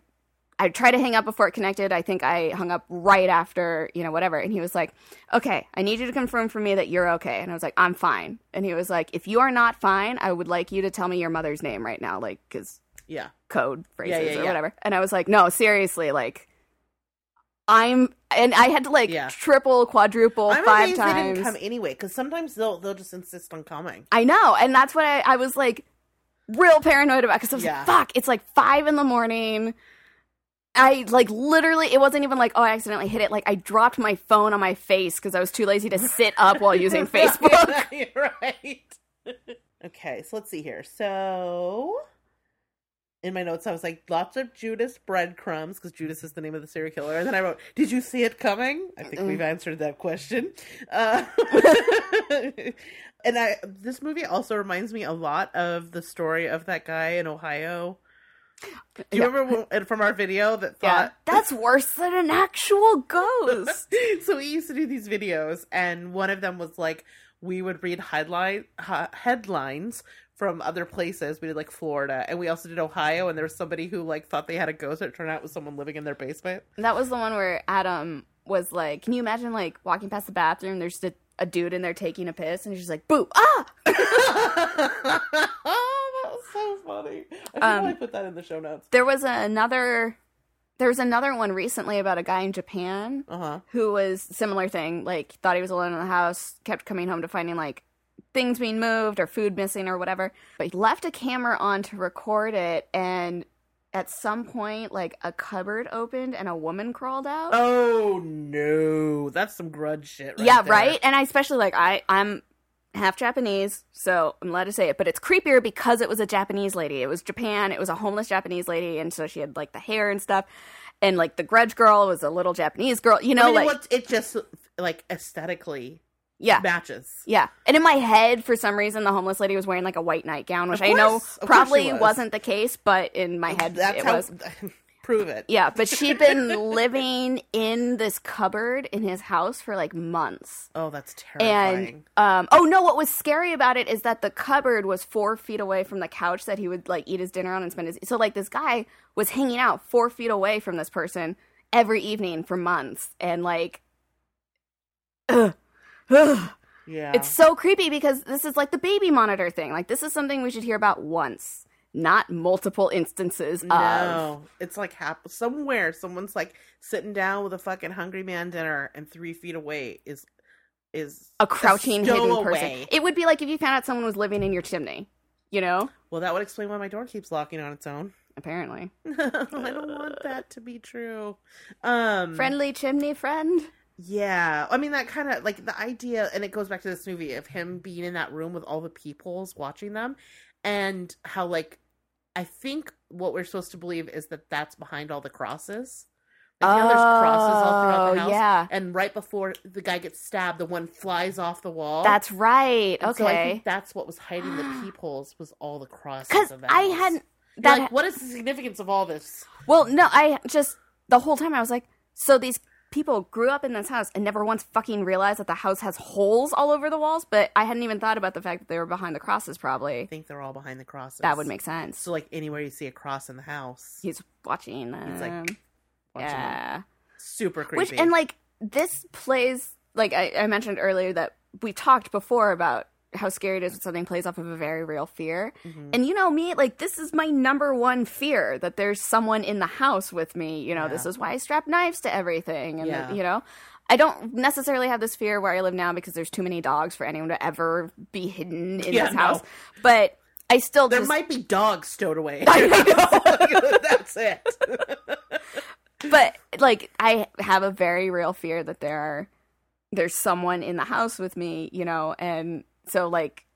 I tried to hang up before it connected. I think I hung up right after, you know, whatever. And he was like, "Okay, I need you to confirm for me that you're okay." And I was like, "I'm fine." And he was like, "If you are not fine, I would like you to tell me your mother's name right now, like cuz Yeah. code phrases yeah, or yeah. whatever." And I was like, "No, seriously, like I'm and I had to like Yeah. triple, quadruple, I'm five times. they didn't come anyway, because sometimes they'll they'll just insist on coming. I know, and that's what I, I was like real paranoid about because I was Yeah. like, "Fuck!" It's like five in the morning. I like literally. It wasn't even like, "Oh, I accidentally hit it." Like I dropped my phone on my face because I was too lazy to sit up while using Facebook. Right. okay, so let's see here. So in my notes, I was like, lots of Judas breadcrumbs because Judas is the name of the serial killer. And then I wrote, "Did you see it coming?" I think we've answered that question. Uh, and I this movie also reminds me a lot of the story of that guy in Ohio. Do you Yeah. remember when, from our video that Yeah, thought that's worse than an actual ghost. so we used to do these videos, and one of them was like we would read headline ha- headlines from other places. We did like Florida, and we also did Ohio. And there was somebody who like thought they had a ghost. It turned out it was someone living in their basement. that was the one where Adam was like, "Can you imagine like walking past the bathroom? There's just a, a dude in there taking a piss, and he's just like, boo, ah!" so funny. I Um, probably put that in the show notes. There was another. There was another one recently about a guy in Japan Uh huh. who was similar thing like thought he was alone in the house kept coming home to finding like things being moved or food missing or whatever but he left a camera on to record it and at some point like a cupboard opened and a woman crawled out Oh no, that's some grudge shit. Right yeah there. right and i especially like i i'm half japanese so i'm allowed to say it but it's creepier because it was a japanese lady it was japan it was a homeless japanese lady and so she had like the hair and stuff and like the grudge girl was a little japanese girl you know I mean, like what it just like aesthetically yeah matches. Yeah. And in my head, for some reason, the homeless lady was wearing like a white nightgown, which Of I know course. Course probably was. wasn't the case, but in my head, That's it how was. prove it. Yeah, but she'd been living in this cupboard in his house for like months. Oh, that's terrifying. And um, oh no, what was scary about it is that the cupboard was four feet away from the couch that he would like eat his dinner on and spend his. So like this guy was hanging out four feet away from this person every evening for months, and like, ugh, ugh. yeah. It's so creepy because this is like the baby monitor thing. Like this is something we should hear about once, not multiple instances of. No, it's like hap- somewhere someone's like sitting down with a fucking hungry man dinner, and three feet away is is A crouching hidden person. stowaway. It would be like if you found out someone was living in your chimney. You know? Well, that would explain why my door keeps locking on its own. Apparently. I don't want that to be true. Um, Friendly chimney friend. Yeah, I mean that kind of like the idea, and it goes back to this movie of him being in that room with all the peoples watching them, and how like I think what we're supposed to believe is that that's behind all the crosses. Like, you know, there's crosses all throughout the Oh, house, yeah. and right before the guy gets stabbed, the one flies off the wall. That's right. And So I Okay. think that's what was hiding the peepholes was all the crosses. Because I house. hadn't. That like, what is the significance of all this? Well, no, I just the whole time I was like, so these people grew up in this house and never once fucking realized that the house has holes all over the walls. But I hadn't even thought about the fact that they were behind the crosses. Probably I think they're all behind the crosses. that would make sense. so like anywhere you see a cross in the house, He's watching them. He's, like, watching yeah. super creepy. Which and like this plays like I, I mentioned earlier that we talked before about how scary it is when something plays off of a very real fear. Mm-hmm. And you know me, like this is my number one fear that there's someone in the house with me. You know, this is why I strap knives to everything. And Yeah. you know, I don't necessarily have this fear where I live now because there's too many dogs for anyone to ever be hidden in Yeah, this no. house. But I still There just might be dogs stowed away. I know. That's it. but like I have a very real fear that there are there's someone in the house with me, you know, and so like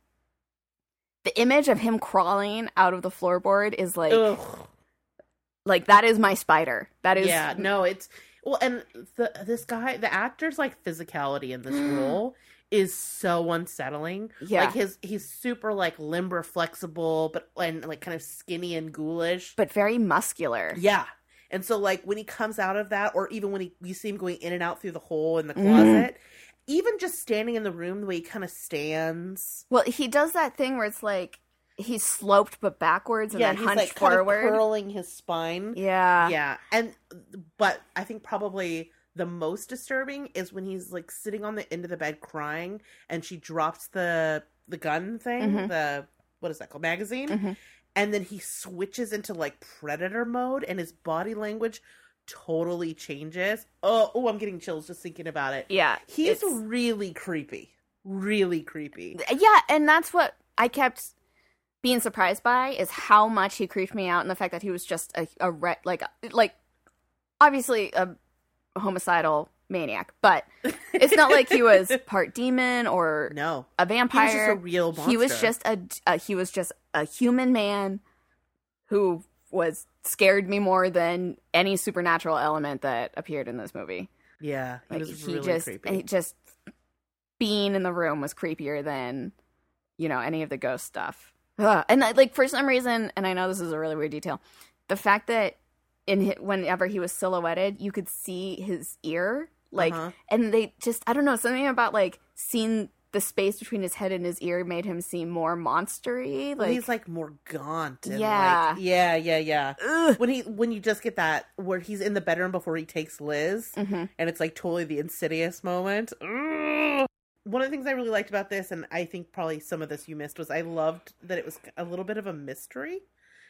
the image of him crawling out of the floorboard is like Ugh. like that is my spider. That is Yeah, no, it's Well, and the this guy, the actor's like physicality in this role is so unsettling. Yeah. Like his he's super like limber, flexible, but and like kind of skinny and ghoulish. but very muscular. Yeah. And so like when he comes out of that, or even when he you see him going in and out through the hole in the Mhm. closet, even just standing in the room the way he kind of stands. Well, he does that thing where it's like he's sloped but backwards and yeah, then hunched like kind of curling his spine. yeah. yeah and but i think probably the most disturbing is when he's like sitting on the end of the bed crying and she drops the the gun thing Mhm. the what is that called magazine Mhm. and then he switches into like predator mode and his body language totally changes. Oh oh i'm getting chills just thinking about it. Yeah. he's really creepy. Really creepy. Yeah, and that's what I kept being surprised by is how much he creeped me out, and the fact that he was just a, a re- like like obviously a homicidal maniac, but it's not like he was part demon or no. a he vampire. was just a real monster he was just a, a he was just a human man who was scared me more than any supernatural element that appeared in this movie. yeah he Like was he really just creepy he just being in the room was creepier than you know any of the ghost stuff. Ugh. And I- like for some reason, and I know this is a really weird detail, the fact that in hi- whenever he was silhouetted, you could see his ear, like, Uh-huh. and they just I don't know something about like seeing the space between his head and his ear made him seem more monstery. Well, Like, he's like more gaunt. And Yeah. like, yeah, yeah, yeah. ugh. When he when you just get that where he's in the bedroom before he takes Liz, Mhm. and it's like totally the insidious moment. Ugh. One of the things I really liked about this, and I think probably some of this you missed, was I loved that it was a little bit of a mystery.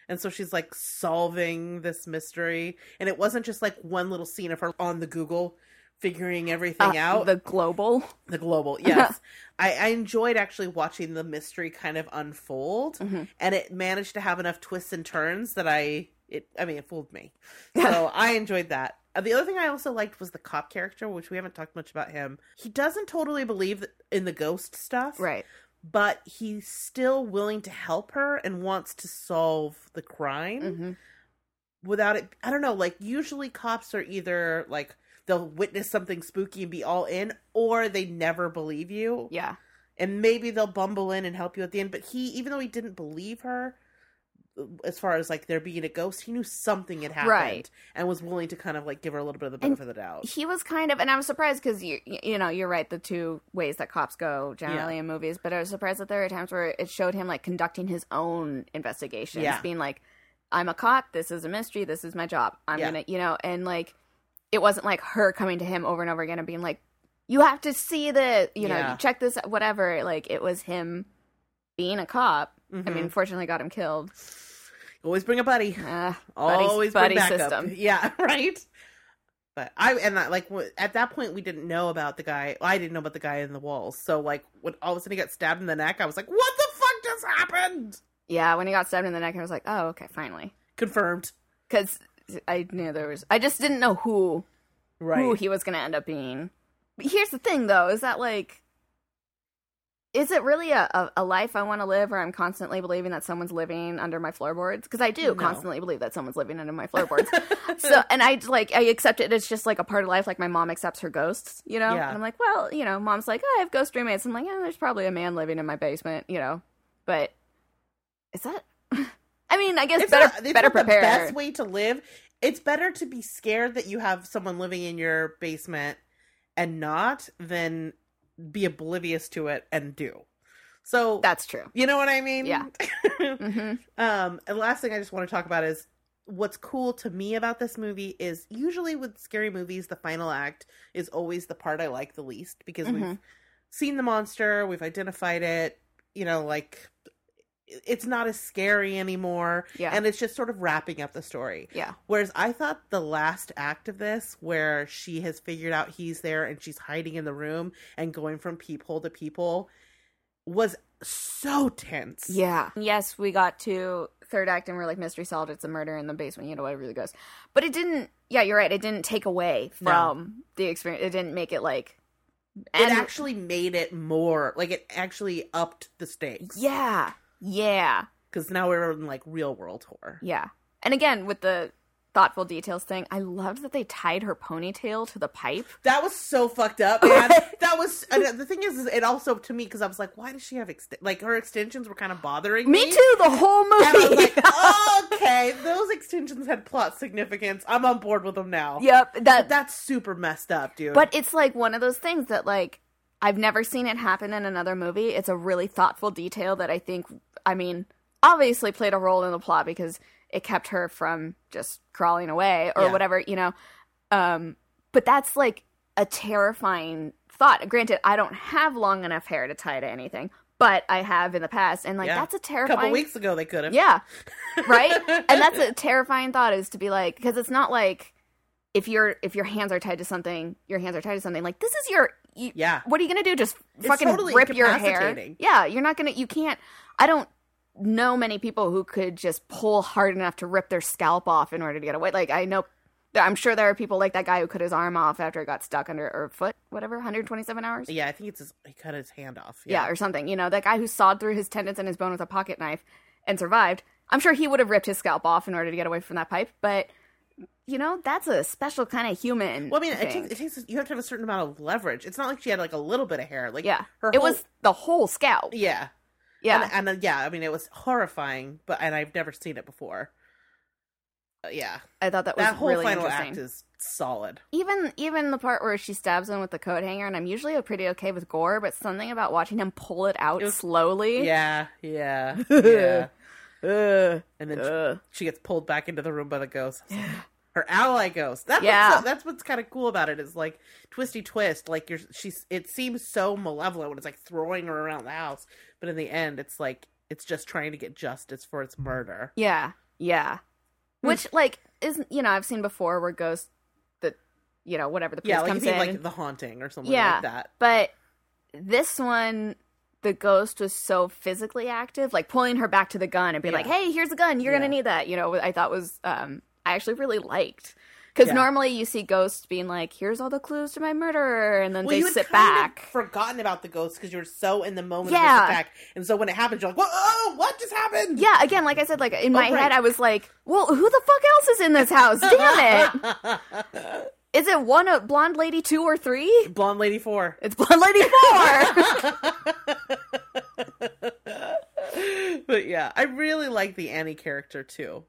And so she's like solving this mystery, and it wasn't just like one little scene of her on the Google figuring everything Uh, out. the global. The global, yes. I, I enjoyed actually watching the mystery kind of unfold, Mhm. and it managed to have enough twists and turns that I it. I mean, it fooled me. So I enjoyed that. Uh, The other thing I also liked was the cop character, which we haven't talked much about him. He doesn't totally believe in the ghost stuff, Right. But he's still willing to help her and wants to solve the crime hmm without it i don't know like usually cops are either like they'll witness something spooky and be all in or they never believe you Yeah. and maybe they'll bumble in and help you at the end but he even though he didn't believe her as far as like there being a ghost he knew something had happened Right. and was willing to kind of like give her a little bit of the And benefit of the doubt he was kind of and i was surprised because you you know you're right the two ways that cops go generally Yeah. in movies but i was surprised that there were times where it showed him like conducting his own investigations Yeah. being like i'm a cop this is a mystery this is my job i'm Yeah. gonna you know and like it wasn't like her coming to him over and over again and being like you have to see the you know Yeah. check this whatever like it was him being a cop i Mhm. mean fortunately got him killed always bring a buddy uh, always buddy system yeah right but I and that like at that point we didn't know about the guy. I didn't know about the guy in the walls. So like when all of a sudden he got stabbed in the neck, I was like, "What the fuck just happened?" yeah when he got stabbed in the neck i was like oh okay finally Confirmed. because I knew there was. I just didn't know who Right. who he was going to end up being. But here's the thing, though, is that like, is it really a, a, a life I want to live, where I'm constantly believing that someone's living under my floorboards? Because I do No. constantly believe that someone's living under my floorboards. so, and I like I accept it. It's just like a part of life. Like my mom accepts her ghosts, you know. Yeah. And I'm like, well, you know, mom's like, oh, I have ghost roommates. I'm like, yeah, there's probably a man living in my basement, you know. But is that? I mean, I guess it's better not, it's better not the best way to live. It's better to be scared that you have someone living in your basement and not than be oblivious to it and do. So That's true. you know what I mean? Yeah. hmm Um, and last thing I just want to talk about is what's cool to me about this movie is usually with scary movies, the final act is always the part I like the least because we've Mhm. seen the monster, we've identified it, you know, like it's not as scary anymore. Yeah. And it's just sort of wrapping up the story. Yeah. Whereas I thought the last act of this, where she has figured out he's there and she's hiding in the room and going from peephole to peephole, was so tense. Yeah. Yes, we got to third act and we're like mystery solved. It's a murder in the basement. You know whatever really goes. But it didn't. Yeah, you're right. It didn't take away No. from the experience. It didn't make it like. it actually made it more like it actually upped the stakes. Yeah. Yeah. because now we're in like real world horror. Yeah. And again, with the thoughtful details thing. I loved that they tied her ponytail to the pipe. That was so fucked up, man. that was and the thing is, is it also to me because I was like, why does she have ext- like her extensions were kind of bothering me. Me too. The whole And I was movie. like, okay, those extensions had plot significance. I'm on board with them now. yep. But That. that's super messed up, dude. But it's like one of those things that like I've never seen it happen in another movie. It's a really thoughtful detail that I think. I mean, obviously played a role in the plot because it kept her from just crawling away or Yeah. whatever, you know. Um, but that's like a terrifying thought. Granted, I don't have long enough hair to tie to anything, but I have in the past, and like Yeah. that's a terrifying. a couple weeks ago they could have. Yeah. Right? and that's a terrifying thought is to be like because it's not like if your if your hands are tied to something, your hands are tied to something. Like this is your you, Yeah. What are you going to do? Just It's fucking totally rip your hair? Yeah, you're not going to you can't I don't know many people who could just pull hard enough to rip their scalp off in order to get away. Like I know I'm sure there are people like that guy who cut his arm off after it got stuck under or foot, whatever, 127 hours. Yeah, I think it's his, he cut his hand off. Yeah, or something. You know, that guy who sawed through his tendons and his bone with a pocket knife and survived. I'm sure he would have ripped his scalp off in order to get away from that pipe, but you know, that's a special kind of human. Well, I mean, it takes, it takes you have to have a certain amount of leverage. It's not like she had like a little bit of hair. Like yeah, her it whole- was the whole scalp. yeah, Yeah, and, and uh, yeah. I mean, it was horrifying, but and I've never seen it before. Uh, yeah, I thought that was that whole really final interesting. act is solid. even even the part where she stabs him with the coat hanger, and I'm usually pretty okay with gore, but something about watching him pull it out It was- slowly. Yeah, yeah, yeah. Ugh. And then Ugh. she, she gets pulled back into the room by the ghost. Like, Her ally ghost. That's Yeah. what's, that's what's kind of cool about it is like twisty twist. Like you're she's. It seems so malevolent when it's like throwing her around the house, but in the end, it's like it's just trying to get justice for its murder. Yeah, yeah. Hmm. Which like isn't you know I've seen before where ghosts that you know whatever the Yeah, like you comes in like the haunting or something Yeah. like that. But this one, the ghost was so physically active, like pulling her back to the gun and being like, "Hey, here's a gun. You're Yeah. gonna need that." You know, I thought was um, I actually really liked because Yeah. normally you see ghosts being like, "Here's all the clues to my murderer," and then Well, they sit back. forgotten about the ghosts because you're so in the moment Yeah. of this attack, and so when it happens, you're like, "Whoa, what just happened?" Yeah, again, like I said, like in oh, my Oh, right. head, I was like, "Well, who the fuck else is in this house? Damn it! Is it one a blonde lady two or three? Blonde lady four. It's blonde lady four. but yeah, I really like the Annie character too.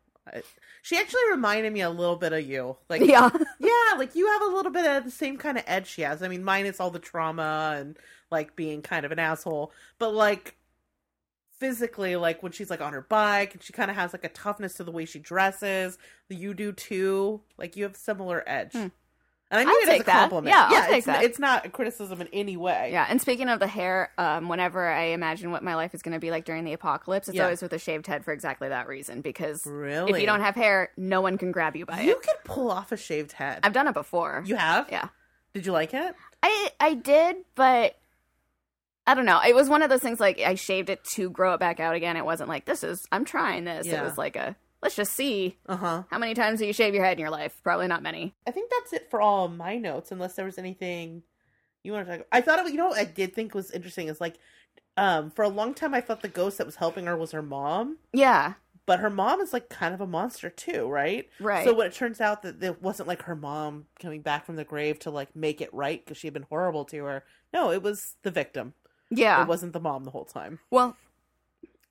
She actually reminded me a little bit of you. Like, yeah, yeah, like you have a little bit of the same kind of edge she has. I mean, minus all the trauma and like being kind of an asshole, but like physically, like when she's like on her bike and she kind of has like a toughness to the way she dresses. You do too. Like you have similar edge. Hmm. And I I'll mean it as a take that. compliment. Yeah, I'll take it's, that. it's not a criticism in any way. yeah. And speaking of the hair, um, whenever I imagine what my life is going to be like during the apocalypse, it's Yeah. always with a shaved head for exactly that reason. Because Really? if you don't have hair, no one can grab you by you it. You could pull off a shaved head. I've done it before. You have? yeah, Did you like it? I I did, but I don't know. It was one of those things like I shaved it to grow it back out again. It wasn't like this is I'm trying this. Yeah. It was like a let's just see Uh huh. how many times do you shave your head in your life? Probably not many. I think that's it for all of my notes, unless there was anything you want to talk. I thought it. You know what I did think was interesting is like, um, for a long time I thought the ghost that was helping her was her mom, Yeah, but her mom is like kind of a monster too, right? right. So when it turns out that it wasn't like her mom coming back from the grave to like make it right because she had been horrible to her. No, it was the victim. yeah. It wasn't the mom the whole time. Well,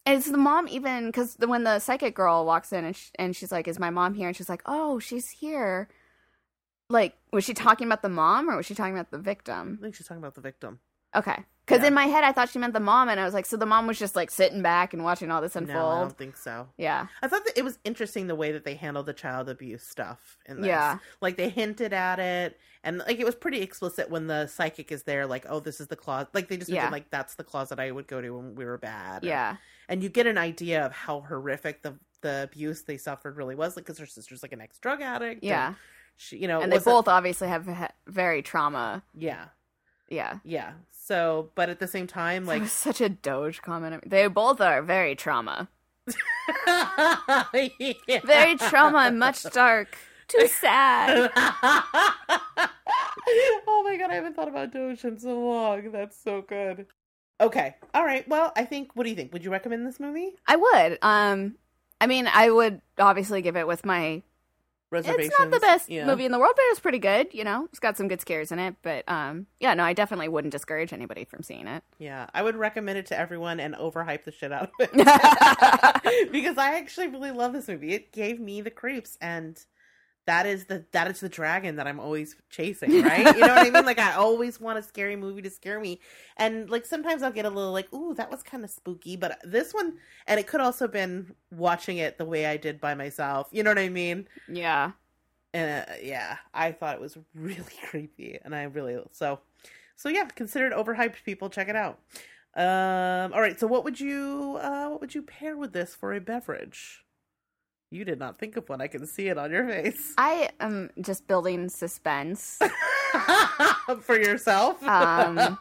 is the mom even because when the psychic girl walks in and sh- and she's like, "Is my mom here?" and she's like, "Oh, she's here." Like, was she talking about the mom or was she talking about the victim? I think she's talking about the victim. Okay, because Yeah. in my head I thought she meant the mom, and I was like, so the mom was just like sitting back and watching all this No, I don't think so. Yeah, I thought that it was interesting the way that they handled the child abuse stuff in this. Yeah. Like they hinted at it and like it was pretty explicit when the psychic is there, like, oh, this is the closet like they just Yeah. like that's the closet I would go to when we were bad. yeah, And you get an idea of how horrific the the abuse they suffered really was, like because her sister's like an ex drug addict. yeah. she you know And they both obviously have ha- very trauma. Yeah. Yeah, Yeah. So but at the same time, like like such a Doge comment. They both are very trauma, Yeah. very trauma, much dark. Too sad. oh my god, I haven't thought about Doge in so long. That's so good. Okay. All right. Well, I think what do you think? Would you recommend this movie? I would. Um, I mean, I would obviously give it with my reservations. It's not the best Yeah. movie in the world, but it's pretty good. You know, it's got some good scares in it. But um, yeah, no, I definitely wouldn't discourage anybody from seeing it. Yeah, I would recommend it to everyone and overhype the shit out of it because I actually really love this movie. It gave me the creeps, and that is the that is the dragon that I'm always chasing, right? You know what I mean? Like I always want a scary movie to scare me, and like sometimes I'll get a little like, ooh, that was kind of spooky, but this one, and it could also been watching it the way I did by myself. You know what I mean? Yeah. And uh, yeah, I thought it was really creepy, and I really so so yeah, consider it overhyped. People, check it out. Um, all right, so what would you uh, what would you pair with this for a beverage? You did not think of one. I can see it on your face. I am just building suspense. for yourself. Um,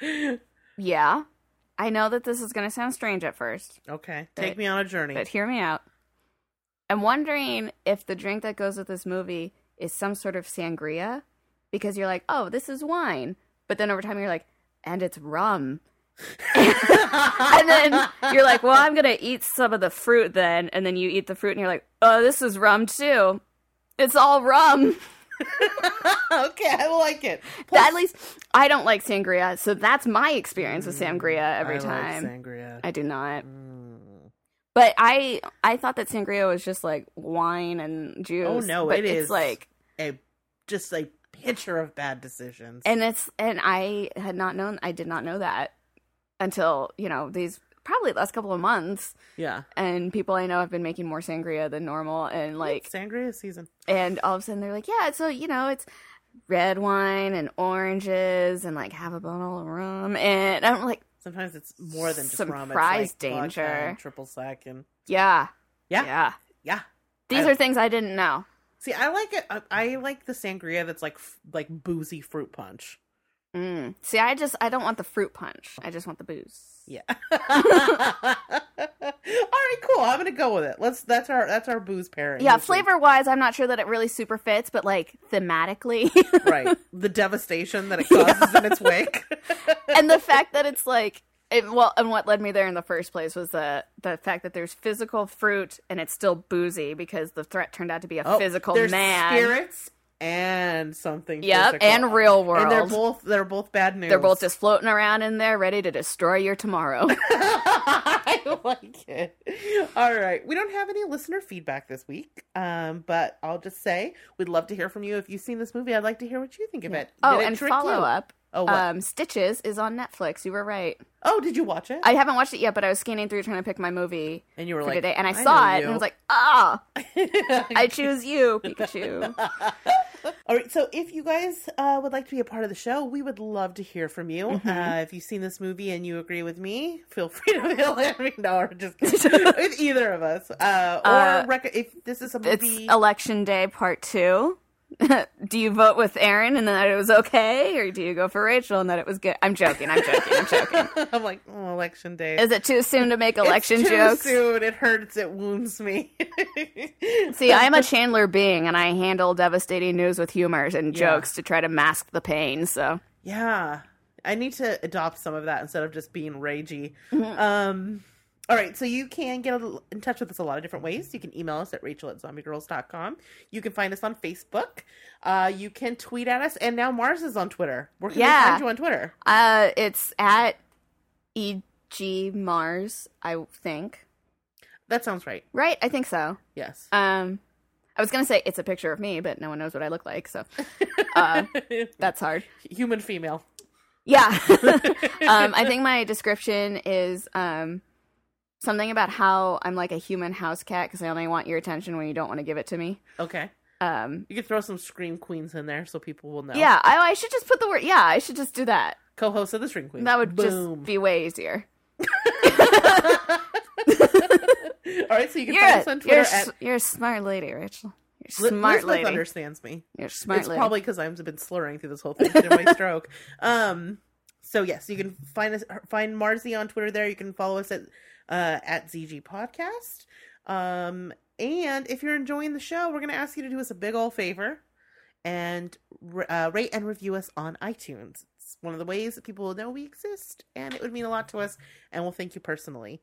Yeah. I know that this is going to sound strange at first, okay, take me on a journey. but hear me out. I'm wondering if the drink that goes with this movie is some sort of sangria because you're like, oh, this is wine. But then over time you're like, and it's rum. and then you're like, well, I'm going to eat some of the fruit then. And then you eat the fruit and you're like, oh, this is rum too. It's all rum. okay, I like it. At least I don't like sangria. So that's my experience with sangria every I like time. sangria. I do not. Mm. But I I thought that sangria was just like wine and juice. Oh, no, but it it's is. like A just a picture of bad decisions. and it's and I had not known I did not know that until, you know, these probably the last couple of months yeah, and people I know have been making more sangria than normal and like sangria season. and all of a sudden they're like, Yeah, so you know, it's red wine and oranges and like have a bottle of rum and I'm like, Sometimes it's more than just Some rum. it's like danger. triple sec, and Yeah. Yeah. Yeah. yeah. These I- are things I didn't know. See, I like it. I, I like the sangria that's like f- like boozy fruit punch. Mm. See, I just I don't want the fruit punch. I just want the booze. Yeah. All right, cool. I'm gonna go with it. Let's. That's our. That's our booze pairing. Yeah, flavor wise, I'm not sure that it really super fits, but like thematically, Right. The devastation that it causes in its wake. and the fact that it's like, it, well, and what led me there in the first place was the the fact that there's physical fruit and it's still boozy because the threat turned out to be a Oh, physical there's man. spirits and something. Yep, physical. and real world. And they're both. They're both bad news. They're both just floating around in there, ready to destroy your tomorrow. I like it. All right. We don't have any listener feedback this week, um, but I'll just say we'd love to hear from you. If you've seen this movie, I'd like to hear what you think of it. oh, it and follow you? up. Oh, um, Stitches is on Netflix. You were right. Oh, did you watch it? I haven't watched it yet, but I was scanning through trying to pick my movie and you were like, today, and I, know saw it, you." and I was like, ah, I choose you, Pikachu. All right, so if you guys uh, would like to be a part of the show, we would love to hear from you. Mm-hmm. Uh, if you've seen this movie and you agree with me, feel free to let me know. Or just with either of us, uh, or Uh, rec- if this is a movie. It's election day part two. do you vote with Aaron and that it was okay, or do you go for Rachel and that it was good? I'm joking. I'm joking. I'm joking. I'm like, oh, election day. Is it too soon to make election it's too jokes? Soon. It hurts. It wounds me. See, I'm a Chandler Bing, and I handle devastating news with humor and Yeah. jokes to try to mask the pain. So Yeah. I need to adopt some of that instead of just being ragey. Mm-hmm. Um all right, so you can get in touch with us a lot of different ways. You can email us at rachel at zombiegrrlz.com. You can find us on Facebook. Uh, you can tweet at us. And now Marrs is on Twitter. Where can Yeah. we find you on Twitter? uh, it's at EG Marrs, I think. That sounds right. Right? I think so. Yes. Um, I was gonna say it's a picture of me, but no one knows what I look like, so uh, that's hard. Human female. Yeah. um, I think my description is um, something about how I'm like a human house cat because I only want your attention when you don't want to give it to me. Okay. Um, You could throw some Stream Queens in there so people will know. Yeah, I, I should just put the word. Yeah, I should just do that. Co host of the Stream Queen. That would Boom. just be way easier. All right, so you can You're find us on you're, Twitter at you're a smart lady, Rachel. You're smart Elizabeth lady. understands me. You're smart it's lady. probably because I've been slurring through this whole thing to my stroke. Um, so yes, you can find us find Marzi on Twitter. There, you can follow us at uh, at ZG Podcast. Um, and if you're enjoying the show, we're going to ask you to do us a big old favor and uh, rate and review us on iTunes. It's one of the ways that people will know we exist, and it would mean a lot to us. And we'll thank you personally.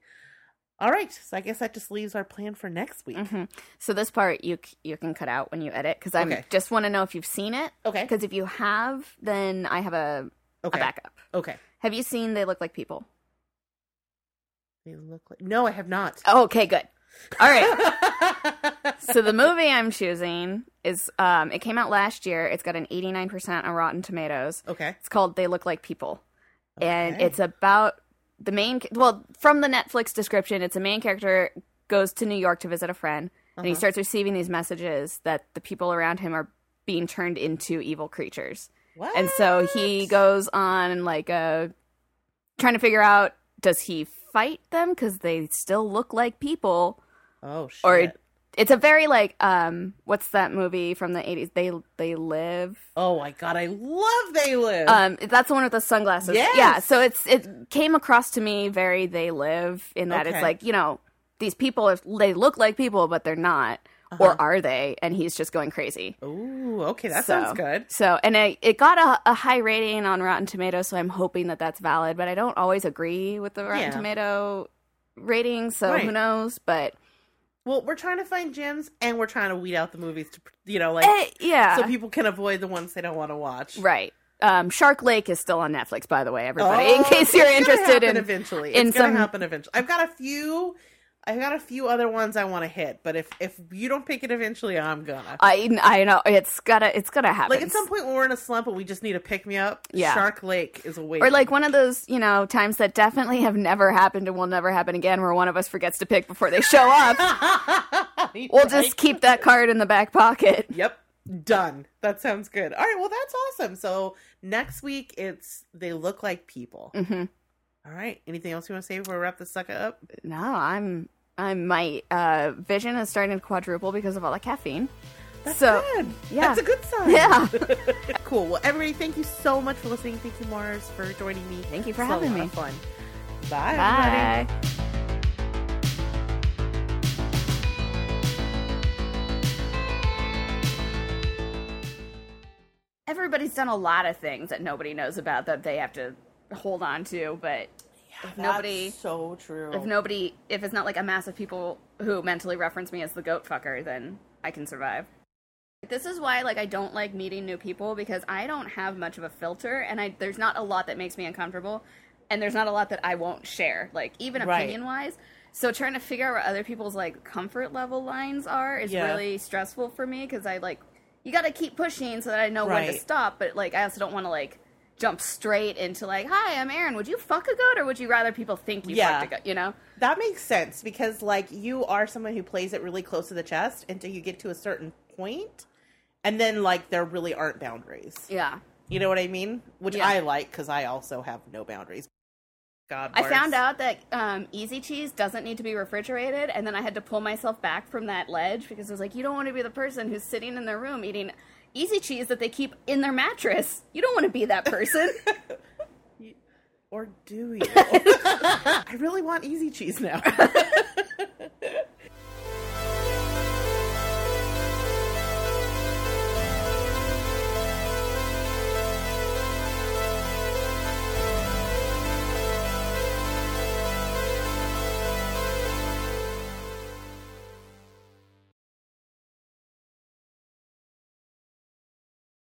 All right, so I guess that just leaves our plan for next week. hmm So this part you you can cut out when you edit because I Okay. just want to know if you've seen it. Okay. Because if you have, then I have a, Okay. a backup. Okay. Have you seen They Look Like People? They look like no, I have not. Oh, okay, good. All right. so the movie I'm choosing is um, it came out last year. It's got an 89% on Rotten Tomatoes. okay. It's called They Look Like People. And it's about the main well, from the Netflix description, it's a main character goes to New York to visit a friend and he Uh-huh. starts receiving these messages that the people around him are being turned into evil creatures. What? And so he goes on like a trying to figure out does he fight them cuz they still look like people Oh shit. or it's a very like um what's that movie from the 80s they they live oh my god, I love They Live. um that's the one with the sunglasses Yes. yeah so it's it came across to me very they live in that Okay. it's like you know these people if they look like people but they're not Uh-huh. or are they and he's just going crazy Ooh, okay, that So- sounds good. so and it, it got a, a high rating on rotten tomatoes so i'm hoping that that's valid but i don't always agree with the rotten Yeah. tomato rating so Right. who knows but Well, we're trying to find gems and we're trying to weed out the movies to, you know, like eh, yeah so people can avoid the ones they don't want to watch. Right. Um, Shark Lake is still on Netflix, by the way, everybody. in Oh, case you're interested happen in. eventually. in it's gonna happen eventually. I've got a few. I've got a few other ones I want to hit, but if if you don't pick it eventually, I'm gonna. I I know it's gotta it's gonna happen. like at some point when we're in a slump and we just need a pick me up, Yeah. Shark Lake is a way. or like one of those you know times that definitely have never happened and will never happen again, where one of us forgets to pick before they show up. We'll just keep that card in the back pocket. Yep. Done. That sounds good. All right. Well, that's awesome. So next week it's they look like people. hmm All right. Anything else you want to say before we wrap the sucker up? No, I'm I'm my uh, vision is starting to quadruple because of all the caffeine. That's so good. yeah. That's a good sign. Yeah. cool. Well, everybody, thank you so much for listening. Thank you, Marrs, for joining me. Thank you for It's having me. fun. Bye. everybody. Bye. Everybody's done a lot of things that nobody knows about that they have to hold on to, but if nobody so true. if nobody if it's not like a mass of people who mentally reference me as the goat fucker, then I can survive. This is why like I don't like meeting new people because I don't have much of a filter and I there's not a lot that makes me uncomfortable and there's not a lot that I won't share, like even Right. opinion wise. So trying to figure out where other people's like comfort level lines are is Yeah. really stressful for me because I like you got to keep pushing so that I know when to stop, but like I also don't want to like jump straight into like, "Hi, I'm Aaron. Would you fuck a goat or would you rather people think you Yeah. fucked a goat?" You know? That makes sense because, like, you are someone who plays it really close to the chest until you get to a certain point, and then, like, there really aren't boundaries. Yeah. You know what I mean? Which Yeah. I like because I also have no boundaries. God, I Marrs. found out that um, easy cheese doesn't need to be refrigerated, and then I had to pull myself back from that ledge because it was like, you don't want to be the person who's sitting in their room eating easy cheese that they keep in their mattress. You don't want to be that person. Or do you? I really want easy cheese now.